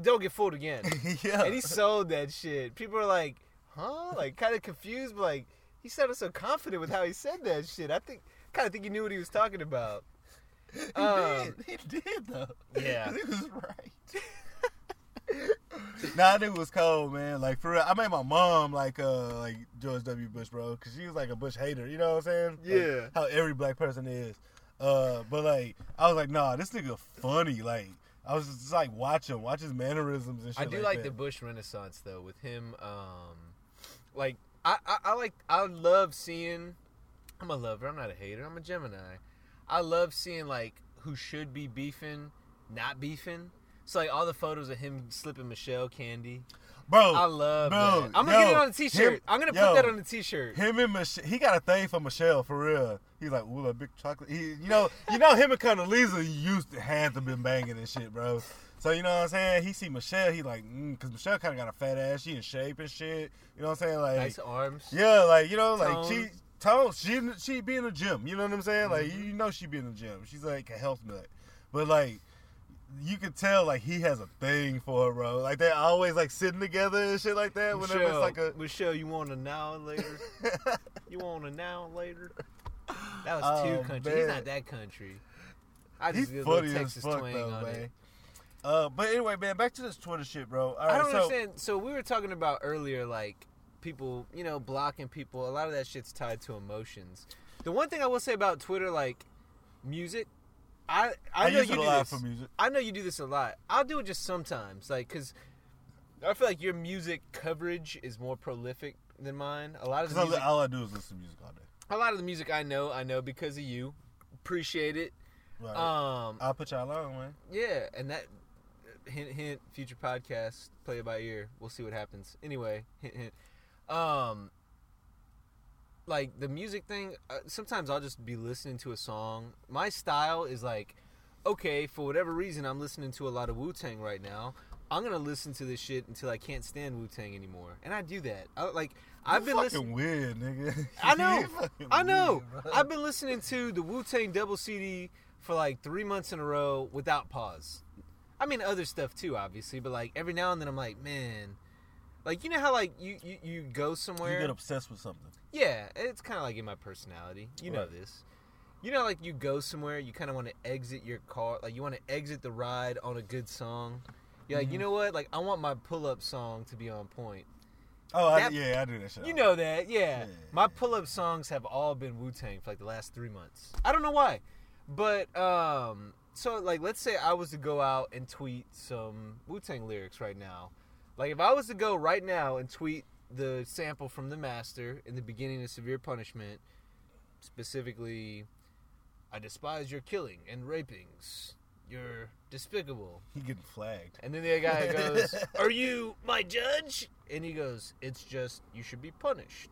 don't get fooled again. [LAUGHS] yeah. and he sold that shit. People are like, huh? Like kind of confused, but like he sounded so confident with how he said that shit. I think kind of think he knew what he was talking about. [LAUGHS] he Um, did. He did though. Yeah. [LAUGHS] he was right. nah, that was cold, man. Like for real, I made my mom like uh like George W. Bush, bro, because she was like a Bush hater. You know what I'm saying? Like, Yeah. how every black person is. Uh, but like I was like, nah, this nigga funny. Like I was just like watch him, watch his mannerisms and shit. I do like, like the Bush Renaissance though with him. Um, like I, I, I like I love seeing. I'm a lover. I'm not a hater. I'm a Gemini. I love seeing like who should be beefing, not beefing. So like all the photos of him slipping Michelle candy. Bro. I love bro, that. I'm gonna get it on a T-shirt. him- I'm gonna yo, put that on a T-shirt. Him and Michelle, he got a thing for Michelle for real. He's like, ooh, a big chocolate. He, you know, you know, him and Condoleezza used to hands have been banging and shit, bro. So you know what I'm saying? He see Michelle, he like, mm, cause Michelle kind of got a fat ass. She in shape and shit. You know what I'm saying? Like, nice arms. yeah, like you know, like Tone. she. Tone, she she be in the gym, you know what I'm saying? Like Mm-hmm. you know she be in the gym. She's like a health nut, but like you can tell like he has a thing for her, bro. Like they're always like sitting together and shit like that. Whenever Michelle, it's like a Michelle, you want a now and later? [LAUGHS] you want a now and later? That was Oh, too country. He's not that country. I He's just get a funny little as Texas fuck twang though, on man. it. Uh, but anyway, man, back to this Twitter shit, bro. All right, I don't so, understand. So we were talking about earlier, like people, you know, blocking people. A lot of that shit's tied to emotions. The one thing I will say about Twitter, like music, I I, I know you do lot this. for music. I know you do this a lot. I'll do it just sometimes, like because I feel like your music coverage is more prolific than mine. A lot of the Because music, all I do is listen to music all day. a lot of the music I know, I know because of you. Appreciate it. Right. Um, I'll put y'all on, man. yeah, and that hint hint future podcast play it by ear. We'll see what happens. Anyway, hint hint. Um, like the music thing. Uh, sometimes I'll just be listening to a song. My style is like, okay, for whatever reason, I'm listening to a lot of Wu Tang right now. I'm gonna listen to this shit until I can't stand Wu Tang anymore, and I do that. I, like I've been listening. weird, nigga. [LAUGHS] I know. [LAUGHS] I know. weird. I've been listening to the Wu Tang double CD for like three months in a row without pause. I mean, other stuff too, obviously, but like every now and then I'm like, man, like you know how like you you, you go somewhere. You get obsessed with something. yeah, it's kind of like in my personality. You know this. You know, like you go somewhere, you kind of want to exit your car, like you want to exit the ride on a good song. You're like, you Mm-hmm. know what? Like I want my pull up song to be on point. Oh, I, yeah, I do that shit. You know that, yeah. Yeah. My pull-up songs have all been Wu Tang for like the last three months. I don't know why, but um, so like let's say I was to go out and tweet some Wu Tang lyrics right now. Like if I was to go right now and tweet the sample from the Master in the beginning of Severe Punishment, specifically, I despise your killing and rapings. You're despicable. He getting flagged. And then the other guy goes, [LAUGHS] Are you my judge? And he goes, It's just, you should be punished.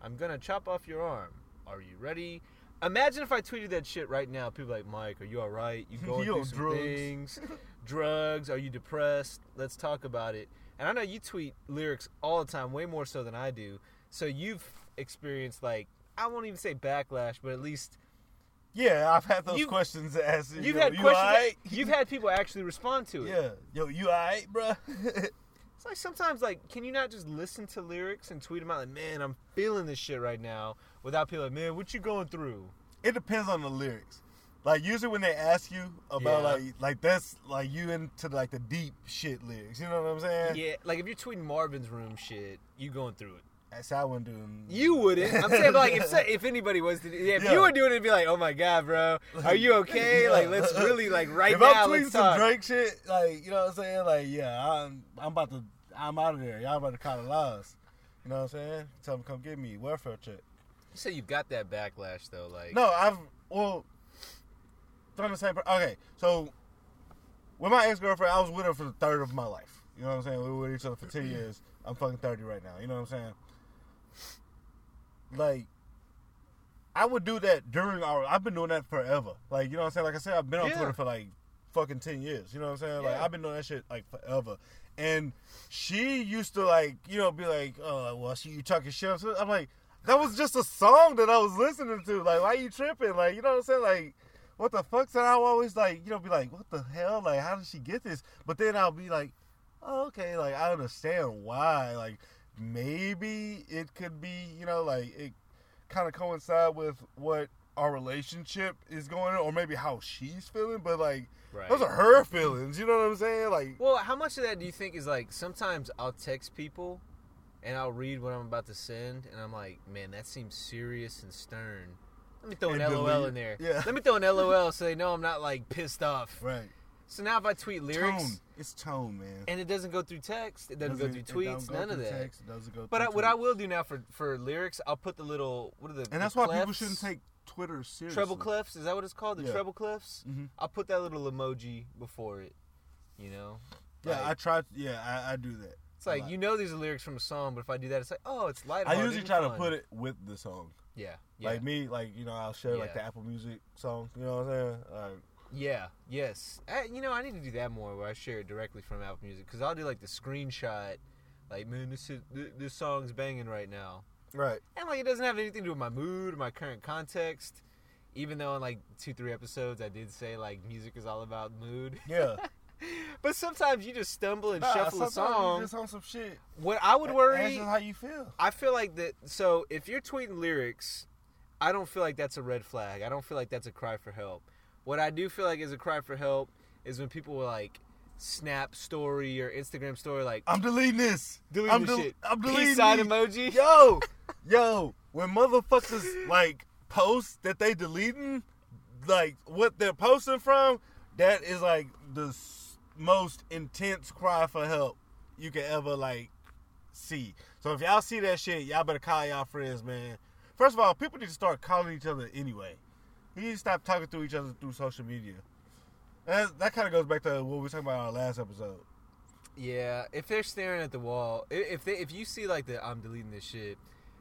I'm gonna chop off your arm. Are you ready? Imagine if I tweeted that shit right now. People like, Mike, are you alright? [LAUGHS] You going You through some drugs." things? drugs? Are you depressed? Let's talk about it. And I know you tweet lyrics all the time, way more so than I do. So you've experienced, like, I won't even say backlash, but at least Yeah, I've had those You- questions asked. you've you know, had you questions. alright? You've had people actually respond to it. Yeah. Yo, you alright, bro? [LAUGHS] It's like sometimes, like, can you not just listen to lyrics and tweet them out? Like, man, I'm feeling this shit right now, without people like, man, what you going through? it depends on the lyrics. Like usually when they ask you about Yeah. like like that's like you into like the deep shit lyrics. You know what I'm saying? Yeah, like if you're tweeting Marvin's room shit, you going through it. See, I wouldn't do. You wouldn't. I'm saying like if if anybody was to, yeah, if Yeah. you were doing it, it'd be like, oh my god, bro, are you [LAUGHS] okay? Yeah. Like let's really like [LAUGHS] right if now I'm tweeting some talk. Drake shit, like you know what I'm saying, like yeah, I'm I'm about to I'm out of there. Y'all about to call the laws. You know what I'm saying? Tell them come get me welfare check. You say you got that backlash though, like No, I've well done the same. Okay, so with my ex girlfriend, I was with her for the third of my life. You know what I'm saying? We were with each other for ten years. I'm fucking thirty right now. You know what I'm saying? Like, I would do that during our. I've been doing that forever. Like, you know what I'm saying? Like I said, I've been on Yeah. Twitter for like fucking ten years. You know what I'm saying? Like, Yeah. I've been doing that shit like forever. And she used to like, you know, be like, "Oh, well, she you talking shit." I'm like, that was just a song that I was listening to. Like, why you tripping? Like, you know what I'm saying? Like, what the fuck? So I'll always like, you know, be like, what the hell? Like, how did she get this? But then I'll be like, oh, okay, like I understand why. Like, maybe it could be, you know, like it kind of coincide with what our relationship is going on, or maybe how she's feeling. But like, right. those are her feelings. You know what I'm saying? Like, Well, how much of that do you think is like sometimes I'll text people and I'll read what I'm about to send and I'm like, man, that seems serious and stern. Let me throw an And LOL delete. in there. Yeah. Let me throw an LOL so they know I'm not like pissed off. right? So now if I tweet lyrics Tone. It's tone, man. and it doesn't go through text, it doesn't, go through tweets, go none of that. text, it doesn't go But I, what I will do now for for lyrics, I'll put the little what are the and the that's why people shouldn't take Twitter seriously. treble clefs. Is that what it's called? The Yeah. treble clefs. Mhm. I'll put that little emoji before it. You know. Yeah, Like- I try. Yeah, I, I do that. It's like you know these are lyrics from a song, but if I do that, it's like oh, it's light. I usually try to put it with the song. Yeah, yeah, Like me, like you know, I'll share like the Apple Music song. You know what I'm saying? Like, yeah, yes. I, you know, I need to do that more, where I share it directly from Apple Music, because I'll do like the screenshot, like man, this is, this song's banging right now, right. and like it doesn't have anything to do with my mood or my current context. Even though in like two, three episodes, I did say like music is all about mood, Yeah. [LAUGHS] but sometimes you just stumble and Nah, shuffle a sometimes you song. Just on some shit. What I would That's worry, just how you feel. I feel like that. So if you're tweeting lyrics, I don't feel like that's a red flag. I don't feel like that's a cry for help. What I do feel like is a cry for help is when people will like snap story or Instagram story like I'm deleting this. delete I'm this del- shit. I'm Peace deleting sign emoji. Yo, yo, when motherfuckers like post that they deleting, like what they're posting from, that is like the most intense cry for help you can ever like see. So if y'all see that shit, y'all better call y'all friends, man. First of all, people need to start calling each other anyway. We need to stop talking to each other through social media. And that, that kind of goes back to what we were talking about in our last episode. Yeah, if they're staring at the wall, if they if you see like the I'm deleting this shit,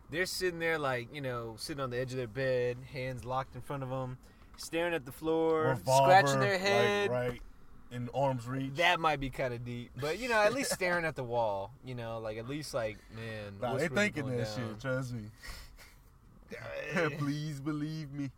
they're sitting there like you know sitting on the edge of their bed, hands locked in front of them, staring at the floor, Revolver, scratching their head. right in arm's reach. That might be kind of deep, but you know, at least staring at the wall, you know, like at least like, man, Nah, they really thinking that down? shit. Trust me. [LAUGHS] [LAUGHS] Please believe me.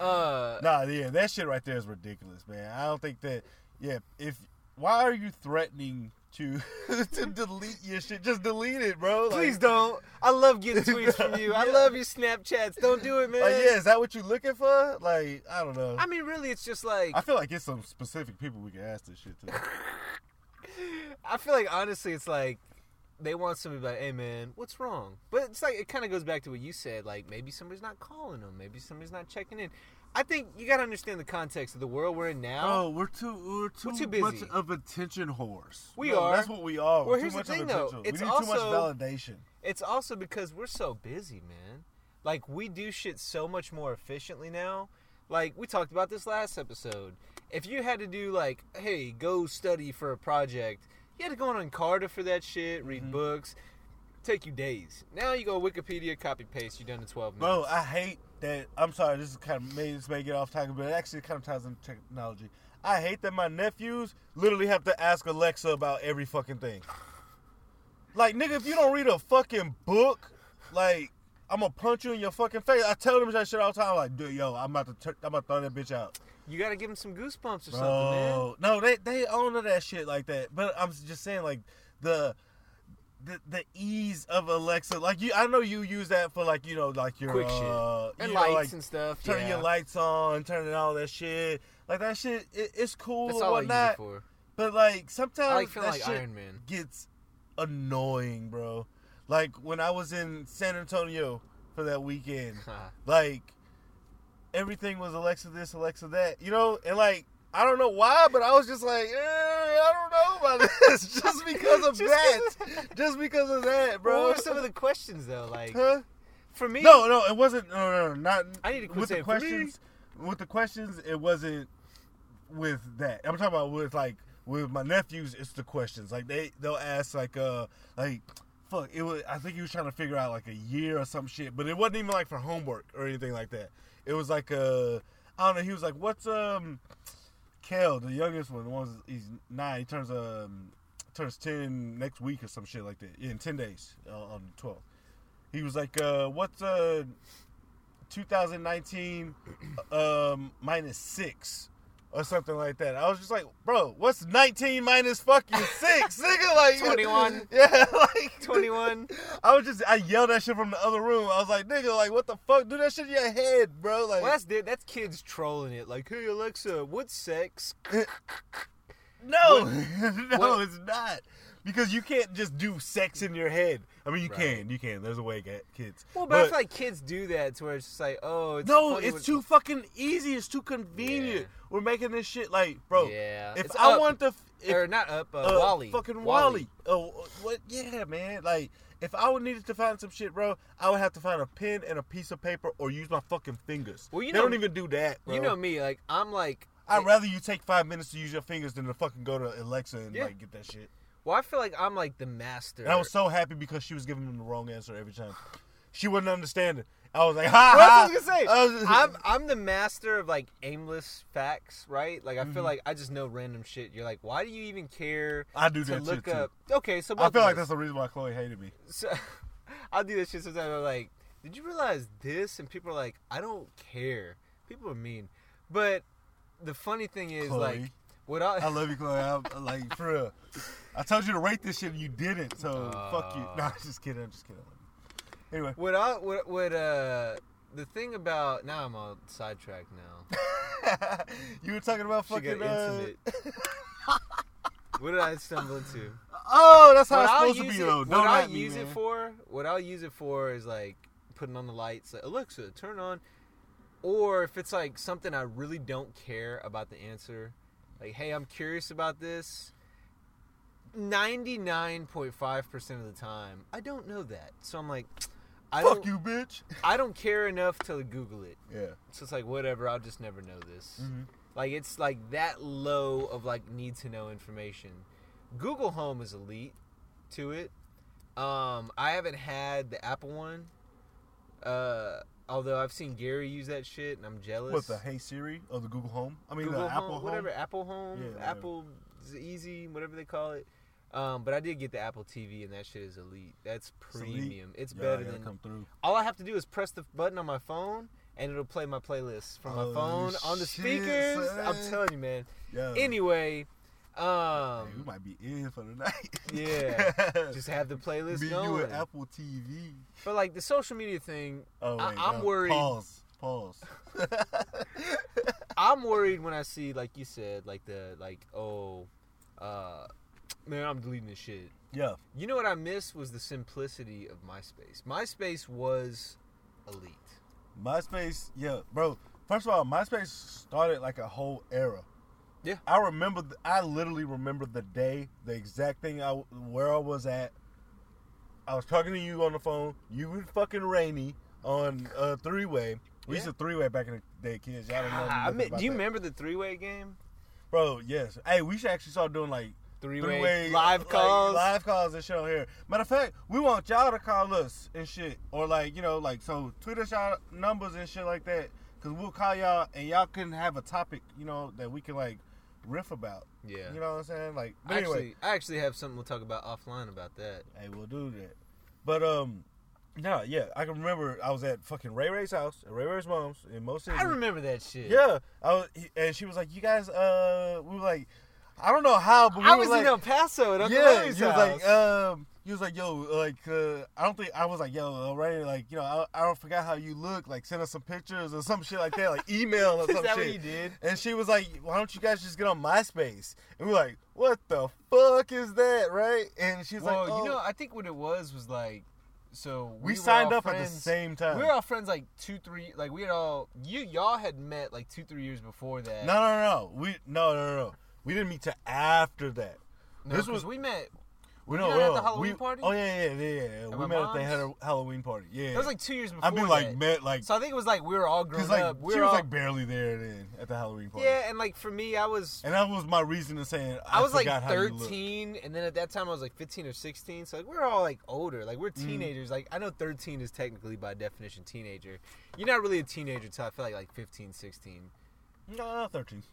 Uh, Nah, yeah, that shit right there is ridiculous, man. I don't think that. Yeah, if why are you threatening to [LAUGHS] to delete your shit? Just delete it, bro. Like, please don't. I love getting [LAUGHS] tweets from you. I love your Snapchats. Don't do it, man. Like, yeah, is that what you're looking for? Like, I don't know. I mean, really, it's just like I feel like it's some specific people we can ask this shit to. [LAUGHS] I feel like honestly, it's like they want somebody like, "Hey, man, what's wrong?" But it's like it kind of goes back to what you said. Like maybe somebody's not calling them. Maybe somebody's not checking in. I think you got to understand the context of the world we're in now. Oh, we're too we're too, we're too much busy. of attention whores. We No, are. That's what we are. Well, We're here's too the much thing, though. It's we need too much also- validation. It's also because we're so busy, man. Like we do shit so much more efficiently now. Like we talked about this last episode. If you had to do like, hey, go study for a project, you had to go on Encarta for that shit, read Mm-hmm. books, take you days. Now you go Wikipedia, copy paste, you're done in twelve minutes. Bro. I hate that. I'm sorry, this is kind of may this may get off topic, but it actually kind of ties into technology. I hate that my nephews literally have to ask Alexa about every fucking thing. Like, nigga, if you don't read a fucking book, like, I'm gonna punch you in your fucking face. I tell them that shit all the time. Like, dude, yo, I'm about to, tur- I'm about to throw that bitch out. you got to give them some goosebumps or something, man. No, they they own that shit like that. But I'm just saying, like the. The, the ease of Alexa, like you, I know you use that for like you know like your Quick shit. uh, And you know, lights like, and stuff. turning yeah. your lights on, turning all that shit. Like that shit, it, it's cool That's and all I use whatnot. But like sometimes I like that like shit Iron Man. gets annoying, bro. Like when I was in San Antonio for that weekend, [LAUGHS] like everything was Alexa this, Alexa that, you know, and like I don't know why, but I was just like, eh, I don't know about [LAUGHS] this, [LAUGHS] just because of Just that, just because of that, Bro, what were some of the questions though? Like Huh? for me, No, no, it wasn't. No, no, no not. I need to quit with the for me. questions. With the questions, it wasn't with that. I'm talking about with like with my nephews. It's the questions. Like they they'll ask like uh like fuck it was. I think he was trying to figure out like a year or some shit, but it wasn't even like for homework or anything like that. It was like uh I don't know. He was like, what's um Kel, the youngest one, the one he's nine. He turns um turns ten next week or some shit like that. Yeah, in ten days uh, on the 12th. He was like, uh, what's uh 2019 um minus six or something like that. I was just like, bro, what's 19 minus fucking six? [LAUGHS] Nigga, like 21. [LAUGHS] Yeah, like 21. I was just I yelled that shit from the other room. I was like, nigga, like what the fuck? Do that shit in your head, bro. Like Well, that's that's kids trolling it. Like, hey Alexa, what's sex? [LAUGHS] No, no, what- it's not. Because you can't just do sex in your head. I mean, you Right. can, you can. There's a way, kids. Well, but, I feel like kids do that to where it's just like, oh, it's no, it's when- too fucking easy. It's too convenient. Yeah. We're making this shit like, bro. Yeah, If it's I up. want to, if, or not up, uh, uh, Wally, fucking Wally. Oh, what? Yeah, man. Like, if I would needed to find some shit, bro, I would have to find a pen and a piece of paper or use my fucking fingers. Well, you they know- don't even do that. Bro. You know me, like I'm like, I'd rather you take five minutes to use your fingers than to fucking go to Alexa and Yeah. like get that shit. well, I feel like I'm like the master. And I was so happy because she was giving them the wrong answer every time. She wouldn't understand it. I was like, [LAUGHS] ha ha. what I was gonna say. I just- I'm I'm the master of like aimless facts, right? Like I Mm-hmm. feel like I just know random shit. You're like, why do you even care I do that look shit too. up? Okay, so I feel like that's the reason why Chloe hated me. So, [LAUGHS] I'll do that shit sometimes. I'm like, did you realize this? And people are like, I don't care. People are mean, but the funny thing is Chloe. like, what I, I love you, Chloe. I'm [LAUGHS] like for real. I told you to rate this shit and you didn't. So fuck you. No, I'm just kidding. I'm just kidding. Anyway, what I what what uh the thing about now I'm all sidetracked now. [LAUGHS] you were talking about fucking. Uh, [LAUGHS] what did I stumble into? oh, that's how what it's I'll supposed to be it, though. what Don't I'll at me, use it for, what I'll use it for is like putting on the lights, like Alexa, turn on. Or if it's like something I really don't care about the answer, like hey, I'm curious about this. Ninety nine point five percent of the time, I don't know that, so I'm like, I Fuck don't, you, bitch. [LAUGHS] I don't care enough to Google it. Yeah. So it's like whatever, I'll just never know this. Mm-hmm. Like it's like that low of like need to know information. Google Home is elite to it. Um, I haven't had the Apple one. Uh, although I've seen Gary use that shit and I'm jealous. What the Hey Siri or the Google Home? I mean Google the Home, Apple Home. whatever Apple Home, Yeah, whatever. Apple Easy, whatever they call it. Um, but I did get the Apple TV and that shit is elite. That's premium. It's I better than come through. all I have to do is press the button on my phone and it'll play my playlist from Oh, my phone on the shit, speakers. I'm telling you, man. Yeah. Anyway, Hey, we um, might be in for the night. yeah, [LAUGHS] just have the playlist Me, you, going. and Apple TV. But like the social media thing, Oh, I- wait, I'm no. worried. Pause. Pause. [LAUGHS] I'm worried when I see, like you said, like the like, oh, uh, man, I'm deleting this shit. yeah. You know what I miss was the simplicity of MySpace. MySpace was elite. MySpace, yeah, bro. First of all, MySpace started like a whole era. Yeah. I remember. th- I literally remember the day, the exact thing I where I was at. I was talking to you on the phone. You were fucking rainy on uh, a three way. We used Yeah. to three way back in the day, kids. Y'all don't know. Ah, I mean, do you that. remember the three way game? bro? Yes. Hey, we should actually start doing like Three way live like, calls. live calls and shit on here. Matter of fact, we want y'all to call us and shit, or like you know, like so tweet us y'all numbers and shit like that, cause we'll call y'all and y'all can have a topic, you know, that we can like riff about. Yeah. You know what I'm saying? Like, but anyway, Actually, I actually have something we'll talk about offline about that. hey, we'll do that. But um, no, yeah, I can remember I was at fucking Ray Ray's house, at Ray Ray's mom's in Mo City. I remember that shit. Yeah, I was, and she was like, "You guys, uh, we were like, I don't know how, but we I was like, in El Paso at Uncle yeah, Larry's he was like, um, he was like, yo, like, uh, I don't think I was like, yo, Ray, like, you know, I, I don't forgot how you look, like, send us some pictures or some shit like that, like email or [LAUGHS] Is some that shit. what you did? And she was like, why don't you guys just get on MySpace? And we are like, what the fuck is that, right? And she's well, like, oh. you know, I think what it was was like so We, were signed up at the same time. We were all friends like two, three. Like we had all you y'all had met like two, three years before that. no, no, no. We no, no, no, no. We didn't meet till after that. no, this was- we met. We know at the Halloween we- party? Oh yeah, yeah, yeah, yeah. We met at the Halloween party. Yeah, That was like two years before. I mean, like that. met like So I think it was like we were all grown like up. We she were was all, like barely there then at the Halloween party. yeah, and like for me, I was and that was my reason in saying I, I was like forgot how you look. 13, and then at that time I was like 15 or 16. So like we're all like older, like Mm. we're teenagers. Like I know 13 is technically by definition teenager. You're not really a teenager until I feel like like 15, 16. No, thirteen.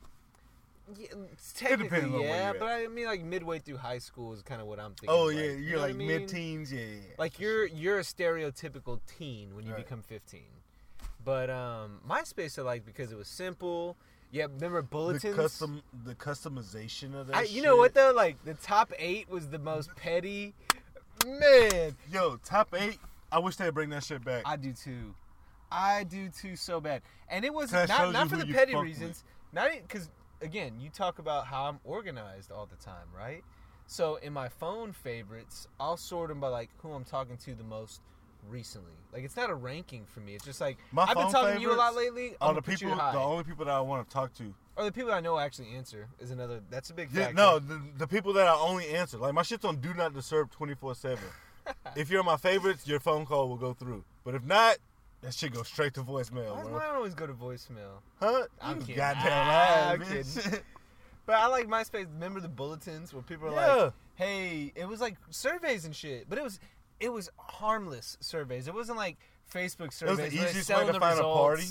Yeah, on technically, where yeah, but I mean like midway through high school is kind of what I'm thinking. Oh like, yeah, you you're know like I mean? mid-teens. Yeah, yeah, yeah. Like you're you're a stereotypical teen when you Right. become 15. But um MySpace I like because it was simple. Yeah, remember the bulletins? custom, the customization of that. I, you shit. know what though? Like the top eight was the most petty. Man, Yo, top eight. I wish they'd bring that shit back. I do too. I do too so bad. And it was not not for the petty reasons. Not because again, you talk about how I'm organized all the time, right? So in my phone favorites, I'll sort them by like who I'm talking to the most recently. Like it's not a ranking for me. It's just like My I've been talking to you a lot lately. Are the gonna put you people, the only people that I want to talk to. or the people I know actually answer is another. That's a big Yeah, factor. no, the, the people that I only answer. Like my shit's on do not disturb twenty four seven. [LAUGHS] If you're my favorites, your phone call will go through. But if not, that shit goes straight to voicemail, Why does bro. mine always go to voicemail? Huh? I'm You kidding. Goddamn Ah, lie, I'm bitch. [LAUGHS] But I like MySpace. Remember the bulletins where people are Yeah. like, "Hey," it was like surveys and shit, but it was it was harmless surveys. It wasn't like Facebook surveys. It was they're easiest way to the find a party.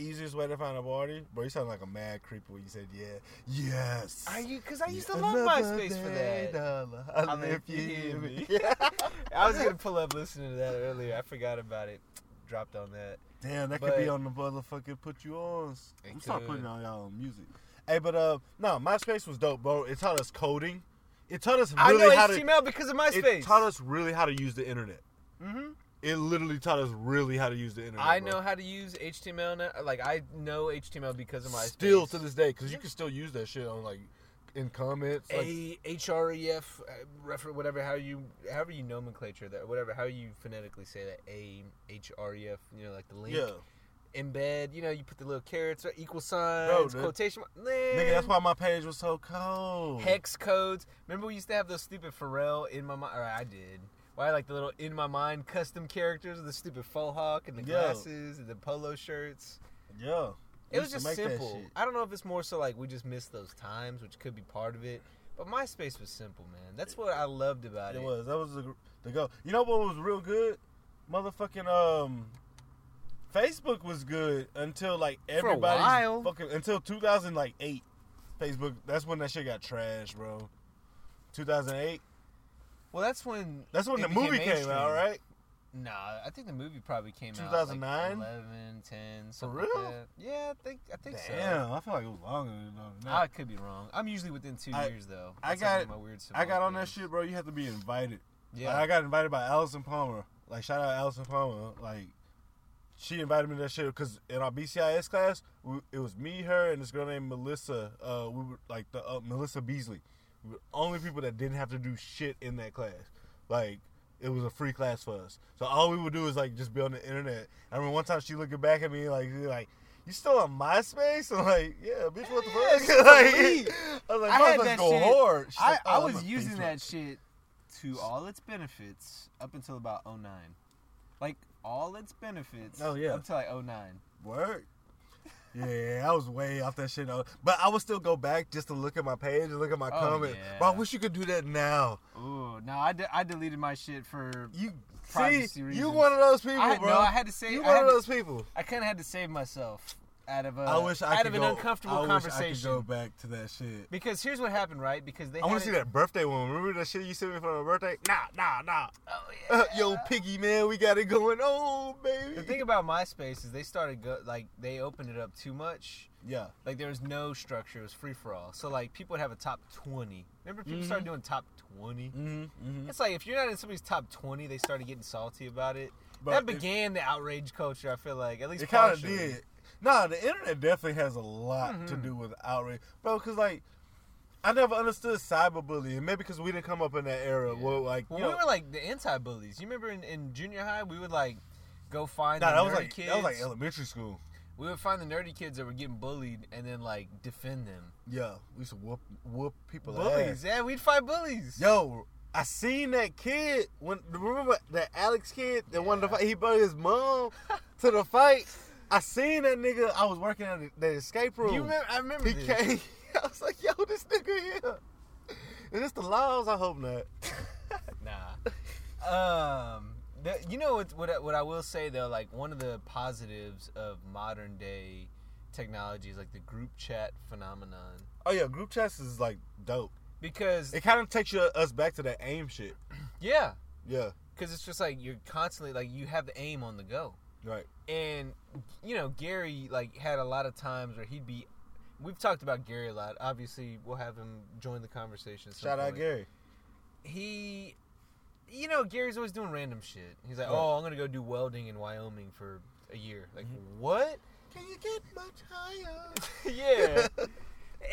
Easiest way to find a party, bro. You sound like a mad creeper when you said yeah, yes. Are you? Because I used to Yeah. love Another MySpace for that. dollar, Holla holla if you hear me. [LAUGHS] I was gonna pull up listening to that earlier. I forgot about it. Dropped on that. Damn, that could be on the motherfucking put you on. I'm start putting on y'all music. Hey, but uh, no, MySpace was dope, bro. It taught us coding. It taught us I know how to. HTML because of MySpace. It taught us really how to use the internet. hmm It literally taught us really how to use the internet. I bro. know how to use HTML now. Like I know HTML because of my Still to this day, because you can still use that shit on like in comments. Like, A H R E F uh, refer whatever how you however you nomenclature that whatever how you phonetically say that A H R E F you know like the link yeah, embed you know you put the little carets or equal signs Bro, quotation mark- nigga, that's why my page was so cold. hex codes remember we used to have those stupid Pharrell in my mind or I did why like the little in my mind custom characters the stupid faux hawk and the Yo. glasses and the polo shirts yeah, it was just simple. I don't know if it's more so like we just missed those times, which could be part of it. But MySpace was simple, man. That's what I loved about it. It was. That was the, the go. You know what was real good? Motherfucking um, Facebook was good until like a everybody while. fucking until 2000 like eight. Facebook. That's when that shit got trashed, bro. 2008. Well, that's when That's when the movie came mainstream. out, right? Nah, I think the movie probably came out 2009? like 11, 10, something real? like that. Yeah, I think I think so. Damn, I feel like it was longer than that. I could be wrong. I'm usually within two I- years though. I That's how got- my weird I got on that shit, bro. You have to be invited. things. Like, Yeah, I got invited by Allison Palmer. Like shout out Allison Palmer. Like she invited me to that shit because in our BCIS class, we, it was me, her, and this girl named Melissa. Uh, we were like the uh, Melissa Beasley. We were the only people that didn't have to do shit in that class. Like it was a free class for us. So all we would do is like just be on the internet. I remember one time she looking back at me like like. You still on MySpace? I'm like, yeah, bitch, what the Yeah, fuck? [LAUGHS] like. I was like, I had that go shit. hard. She's I, like, oh, I'm on using Facebook. that shit to all its benefits up until about 09. Like all its benefits Oh, yeah. up to like 09. Word. Yeah, I was way off that shit. But I would still go back just to look at my page and look at my Oh, comment. yeah. Bro, I wish you could do that now. Ooh, no, I, de- I deleted my shit for. You Privacy see, reasons. you one of those people, I bro. no, I had to save. you one of to- those people. I kind of had to save myself out of a I wish I out of an go, uncomfortable I wish conversation. I could go back to that shit. Because here's what happened, right? Because they I want to see that birthday one. Remember that shit you sent me for my birthday? Nah, nah, nah. Oh Uh, [LAUGHS] yo, piggy man, we got it going on, baby. The thing about MySpace is they started go- like they opened it up too much. yeah, Like there was no structure. It was free for all. So like people would have a top twenty. Remember people Mhm. started doing top 20 mm-hmm, mm-hmm. It's like if you're not in somebody's top twenty, they started getting salty about it. But that began the outrage culture. I feel like at least It kind of did. Nah, the internet definitely has a lot to Mhm. do with outrage, bro. Cause like, I never understood cyberbullying. Maybe because we didn't come up in that era. Yeah. Where like, Well, we know, were like the anti-bullies. You remember in, in junior high, we would like go find nah, the that was like kids. that was like elementary school. we would find the nerdy kids that were getting bullied and then like defend them. Yeah, we used to whoop whoop people. Bullies, yeah, we'd fight bullies. Yo, I seen that kid when remember that Alex kid that wanted to fight. He brought his mom to the fight. I seen that nigga. I was working at the, escape room. You remember? I remember. He this. came. [LAUGHS] I was like, yo, this nigga here. Is this the laws? I hope not. [LAUGHS] Nah. Um, the, you know what, what? I- What I will say though, like one of the positives of modern day technology is like the group chat phenomenon. Oh yeah, group chats is like dope. Because It kind of takes you us back to that AIM shit. yeah, Yeah, because it's just like you're constantly like you have the AIM on the go. Right. and you know Gary like had a lot of times where he'd be. We've talked about Gary a lot. Obviously, we'll have him join the conversation. Shout out. Gary. He, you know, Gary's always doing random shit. He's like, Right. "Oh, I'm gonna go do welding in Wyoming for a year." Like, Mm-hmm. what? Can you get much higher? [LAUGHS] yeah.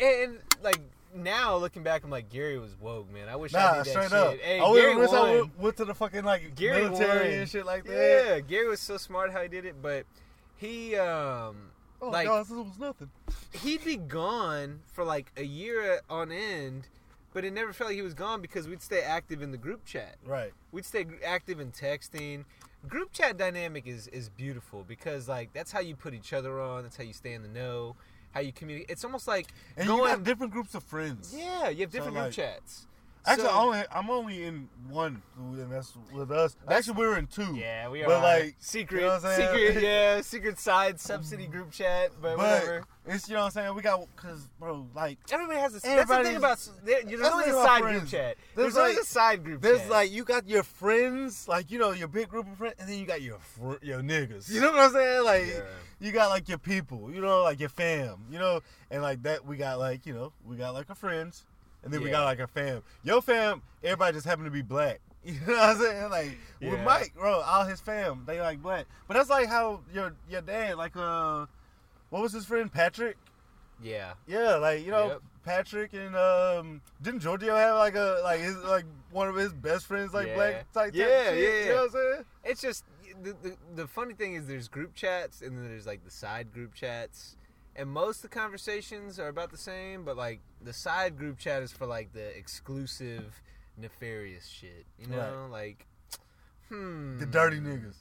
[LAUGHS] and like now looking back, I'm like, Gary was woke, man. I wish I Nah, did that straight shit. up. Hey, I Gary wish I went, went to the fucking like Gary military won. and shit like that. Yeah, Gary was so smart how he did it, but he um Oh like God, this was nothing. he'd be gone for like a year on end, but it never felt like he was gone because we'd stay active in the group chat. Right. We'd stay active in texting. Group chat dynamic is is beautiful because like that's how you put each other on. That's how you stay in the know. How you communicate. It's almost like And you going. got different groups of friends. yeah, you have different like- group chats. Actually, So- I only, I'm only in one, and that's with us. Actually, we were in two. yeah, we are. But like, secret, you know what I'm saying? secret, [LAUGHS] yeah, secret side subsidy group chat, but, but whatever. it's you know what I'm saying. We got because bro, like Everybody has a. That's the thing about. There, there's that's the always thing a side group chat. There's There's, always like- a side group there's chat. like you got your friends, like you know your big group of friends, and then you got your fr- your niggas. You know what I'm saying? Like Yeah. you got like your people, you know, like your fam, you know, and like that we got like you know we got like our friends, and then we got like a fam. Your fam, everybody just happened to be black. [LAUGHS] You know what I'm saying? Like with Mike, bro, all his fam, they like black. But that's like how your your dad, like uh, what was his friend Patrick? yeah. Yeah, like you know Yep. Patrick and um, didn't Giorgio have like a like his like one of his best friends like Yeah. black type Yeah, type shit, yeah, You know what I'm saying? It's just the, the the funny thing is there's group chats and then there's like the side group chats. And most of the conversations are about the same, but like the side group chat is for like the exclusive nefarious shit. You know? Like hmm. The dirty niggas.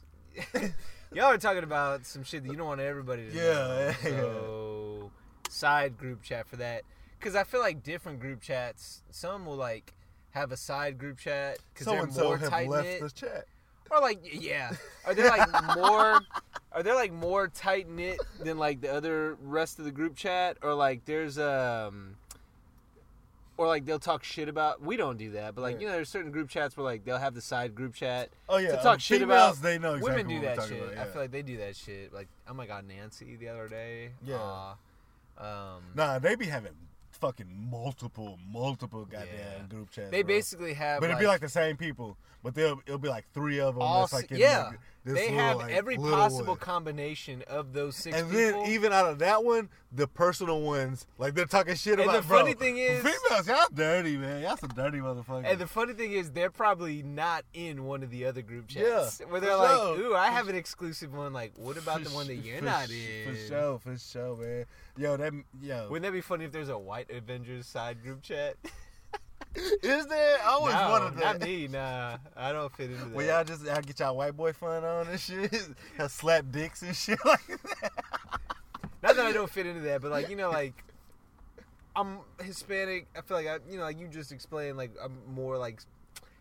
[LAUGHS] Y'all are talking about some shit that you don't want everybody to Yeah, know. yeah. [LAUGHS] So side group chat for that. Cause I feel like different group chats, some will like have a side group chat because they're more tight knit. Or like yeah, are there like more? Are there like more tight knit than like the other rest of the group chat? Or like there's um, or like they'll talk shit about. We don't do that, but like Yeah. you know, there's certain group chats where like they'll have the side group chat Oh yeah, to talk shit females, about. They know exactly Women do that shit. about, I feel like they do that shit. Like oh my god, Nancy the other day. Yeah. Um, Nah, they be having fucking multiple, multiple goddamn Yeah. group chats. they bro. basically have. But it'd be like the same people, but they'll it'll be like three of them. all that's like in yeah. like this they little, have like, every possible one. combination of those six And people. then even out of that one, the personal ones, like they're talking shit And about. the bro, funny thing is- females, y'all dirty, man. Y'all some dirty motherfuckers. And the funny thing is, they're probably not in one of the other group chats. Yeah, where they're like, sure. "Ooh, I have an exclusive one." Like, what about the one that you're not in? For sure, for sure, man. Yo, that yo. Wouldn't that be funny if there's a white Avengers side group chat? [LAUGHS] Is there? I always no, wanted that. not me. Nah, I don't fit into that. Well, y'all just y'all get y'all white boy fun on and shit, [LAUGHS] have slap dicks and shit [LAUGHS] like that. Not that I don't fit into that, but like you know, like I'm Hispanic. I feel like I, you know, like you just explained, like I'm more like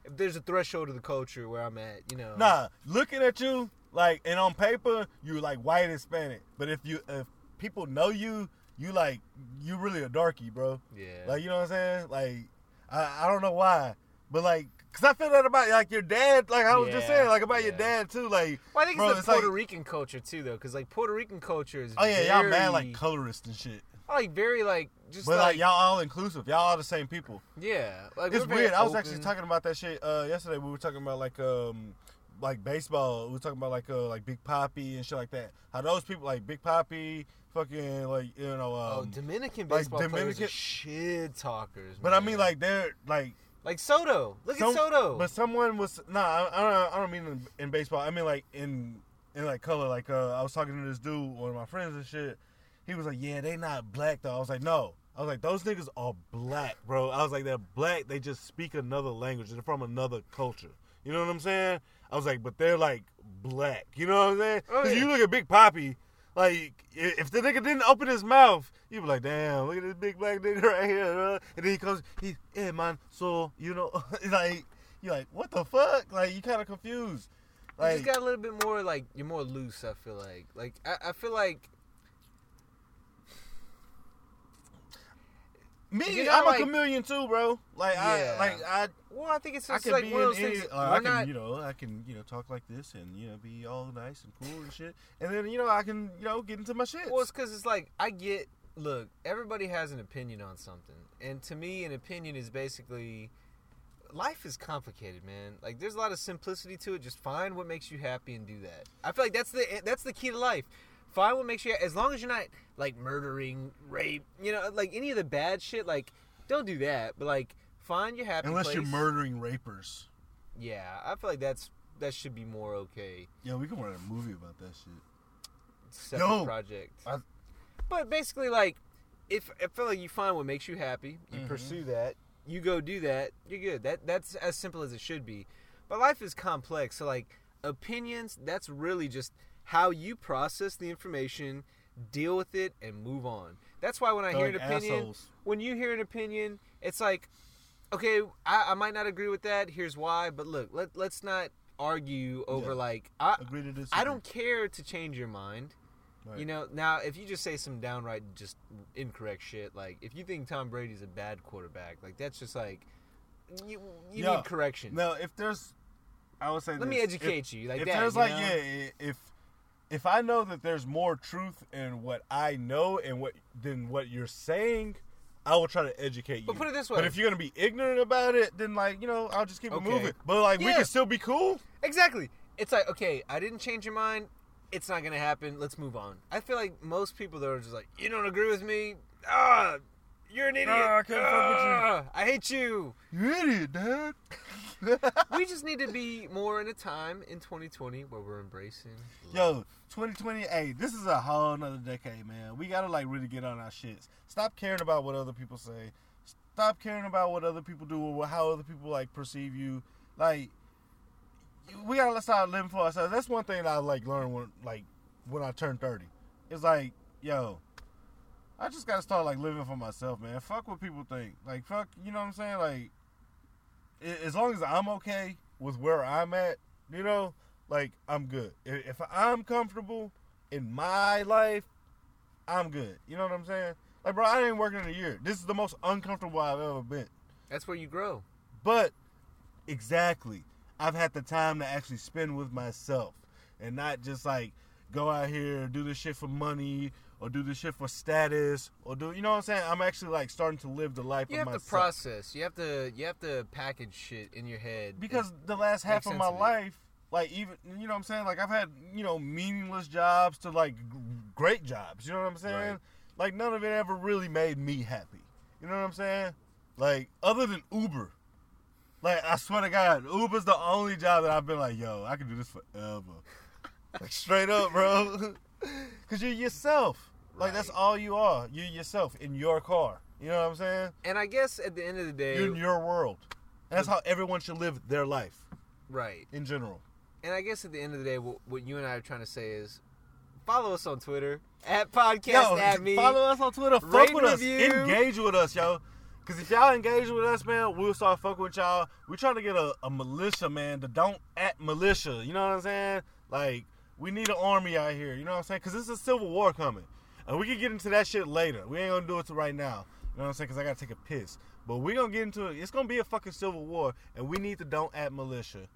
if there's a threshold of the culture where I'm at, you know. Nah, looking at you like, and on paper you're like white Hispanic, but if you if people know you, you like you really a darky, bro. Yeah. Like you know what I'm saying? Like I, I don't know why, but like. Cause I feel that about like your dad, like I was just saying, like about your dad too. Like, well, I think bro, it's the Puerto like, Rican culture too, though, because like Puerto Rican culture is oh yeah, very, y'all mad like colorist and shit. like very like just But like, like, y'all all inclusive. Y'all all the same people. yeah, like It's weird. I was actually talking about that shit uh, yesterday. We were talking about like um like baseball. We're talking about like uh like Big Papi and shit like that. How those people like Big Papi, fucking like you know. Um, oh, Dominican like baseball players Dominican- are shit talkers. but I mean like they're like like Soto. Look some- at Soto. But someone was nah. I, I don't. I don't mean in, in baseball. I mean like in in like color. Like uh, I was talking to this dude, one of my friends and shit. He was like, "Yeah, they not black though." I was like, "No." I was like, "Those niggas are black, bro." I was like, "They're black. They just speak another language. They're from another culture." You know what I'm saying? I was like, "But they're like black." You know what I'm saying? Oh, yeah. you look at Big Papi. Like if the nigga didn't open his mouth, you be like, "Damn, look at this big black nigga right here." bro." And then he comes, he, "Yeah, man." So you know, [LAUGHS] like you're like, "What the fuck?" Like you kind of confused. you Like just got a little bit more like you're more loose. I feel like like I, I feel like me, you know, I'm like- a chameleon too, bro. Like Yeah. I, like I, well I think it's I just can like be one of those things. uh, I can, not you know, I can, you know, talk like this and you know, be all nice and cool and shit, and then you know, I can, you know, get into my shit. Well, it's because it's like I get. Look, everybody has an opinion on something, and to me, an opinion is basically life is complicated, man. Like there's a lot of simplicity to it. Just find what makes you happy and do that. I feel like that's the that's the key to life. Find what makes you as long as you're not like murdering, rape, you know, like any of the bad shit. Like don't do that. But like find your happy Unless you're murdering rapers. Yeah, I feel like that's that should be more okay. Yeah, we can write a movie about that shit. separate Yo, project. I- but basically, like, if I feel like you find what makes you happy, you Mhm. pursue that, you go do that, you're good. That that's as simple as it should be. But life is complex, so like opinions, that's really just how you process the information, deal with it, and move on. That's why when I hear an opinion, assholes. when you hear an opinion, it's like, okay, I, I might not agree with that. Here's why. But look, let let's not argue over Yeah. like I Agree to disagree. I don't care to change your mind. Right. You know, now if you just say some downright just incorrect shit, like if you think Tom Brady's a bad quarterback, like that's just like you you Yeah. need correction. No, if there's, I would say, Let me educate If- you like if that. there's like, know? yeah, if if I know that there's more truth in what I know and what than what you're saying, I will try to educate you. But put it this way: But if you're gonna be ignorant about it, then like you know, I'll just keep Okay. it moving. But like we Yeah. can still be cool. Exactly. It's like, okay, I didn't change your mind. It's not gonna happen. Let's move on. I feel like most people that are just like, you don't agree with me. Ah, you're an idiot. Ah, I can't fuck with you." Ah, I hate you. You idiot, dad. [LAUGHS] we just need to be more in a time in 2020 where we're embracing. Yo, 2020, hey, this is a whole nother decade, man. We gotta like really get on our shits. Stop caring about what other people say. Stop caring about what other people do or how other people like perceive you. Like, we gotta start living for ourselves. That's one thing that I like learned when like when I turned 30. It's like, yo, I just gotta start like living for myself, man. Fuck what people think. Like, fuck, you know what I'm saying? Like, as long as I'm okay with where I'm at, you know, like I'm good. If, if I'm comfortable in my life, I'm good. You know what I'm saying? Like, bro, I ain't working in a year. This is the most uncomfortable I've ever been. That's where you grow. But exactly, I've had the time to actually spend with myself and not just like go out here do this shit for money or do this shit for status or do you know what I'm saying? I'm actually like starting to live the life You of have to process. You have to you have to package shit in your head. Because the last half of my of life like even you know what i'm saying? Like i've had you know meaningless jobs to like great jobs you know what i'm saying? Right. like none of it ever really made me happy you know what i'm saying? Like other than uber. Like i swear to god uber's the only job that i've been like yo i can do this forever. Like straight up bro. [LAUGHS] Because you're yourself like that's all you are you're yourself in your car you know what i'm saying and I guess at the end of the day, you're in your world and that's mm. how everyone should live their life right? in general And I guess at the end of the day, what, what you and I are trying to say is, follow us on Twitter at podcast Yo, at me. follow us on Twitter. Fuck with us. review. Engage with us, yo. Cause if y'all engage with us, man, we'll start fucking with y'all. We're trying to get a, a militia, man, the don't at militia. You know what I'm saying? Like, we need an army out here. You know what I'm saying? Cause this is a civil war coming. And we can get into that shit later. We ain't gonna do it to right now. You know what I'm saying? Cause I gotta take a piss. But we're gonna get into it. It's gonna be a fucking civil war. And we need the don't at militia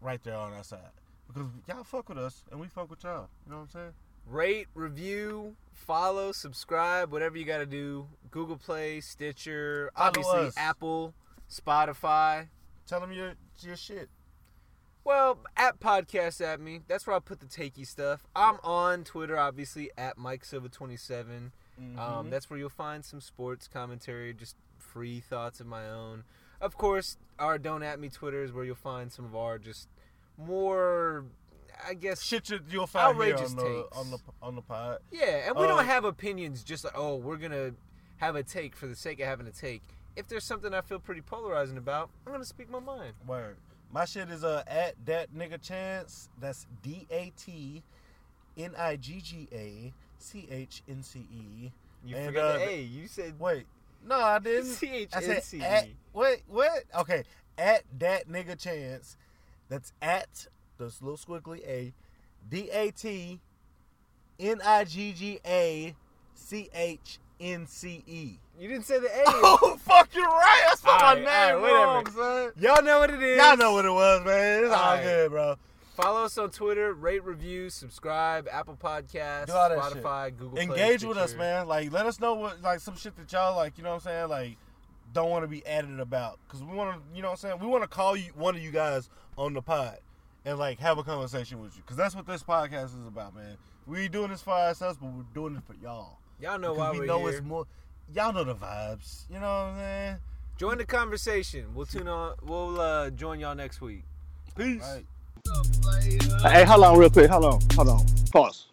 right there on our side. Because y'all fuck with us and we fuck with y'all. You know what I'm saying? Rate, review, follow, subscribe, whatever you got to do. Google Play, Stitcher, Follow obviously us. Apple, Spotify. Tell them your your shit. Well, at podcast at me. That's where I put the takey stuff. I'm on Twitter, obviously at Mike Silva 27. Mm-hmm. Um, that's where you'll find some sports commentary, just free thoughts of my own. Of course, our don't at me Twitter is where you'll find some of our just more, I guess. Shit, you, you'll find here on the takes. on the on the pod. Yeah, and we Uh, don't have opinions just like, oh, we're gonna have a take for the sake of having a take. If there's something I feel pretty polarizing about, I'm gonna speak my mind. Word. My shit is uh at that nigga chance. That's D A T N I G G A C H N C E. You And, forgot uh, the A. You said Wait, no, I didn't. [LAUGHS] C H N at E. wait what? Okay, at that nigga chance. That's at this little squiggly A, D A T N I G G A C H N C E. You didn't say the A. [LAUGHS] Oh fuck, you're right. I spelled my Alright, name alright, wrong, son. Y'all know what it is. Y'all know what it was, man. It's all Alright. good, bro. Follow us on Twitter, rate, review, subscribe, Apple Podcasts, all that shit. Spotify, Google Play, Engage with us, man. Like, let us know what, like, some shit that y'all like. You know what I'm saying? Like, don't want to be added about because we want to. You know what I'm saying? We want to call you one of you guys on the pod and like have a conversation with you because that's what this podcast is about, man. We doing this for ourselves, but we're doing it for y'all. Y'all know Because why we we're know here. it's more. Y'all know the vibes. You know what I'm saying? Join the conversation. We'll tune on. We'll uh, join y'all next week. Peace. Right. Hey, hold on real quick. Hold on. Hold on. Pause.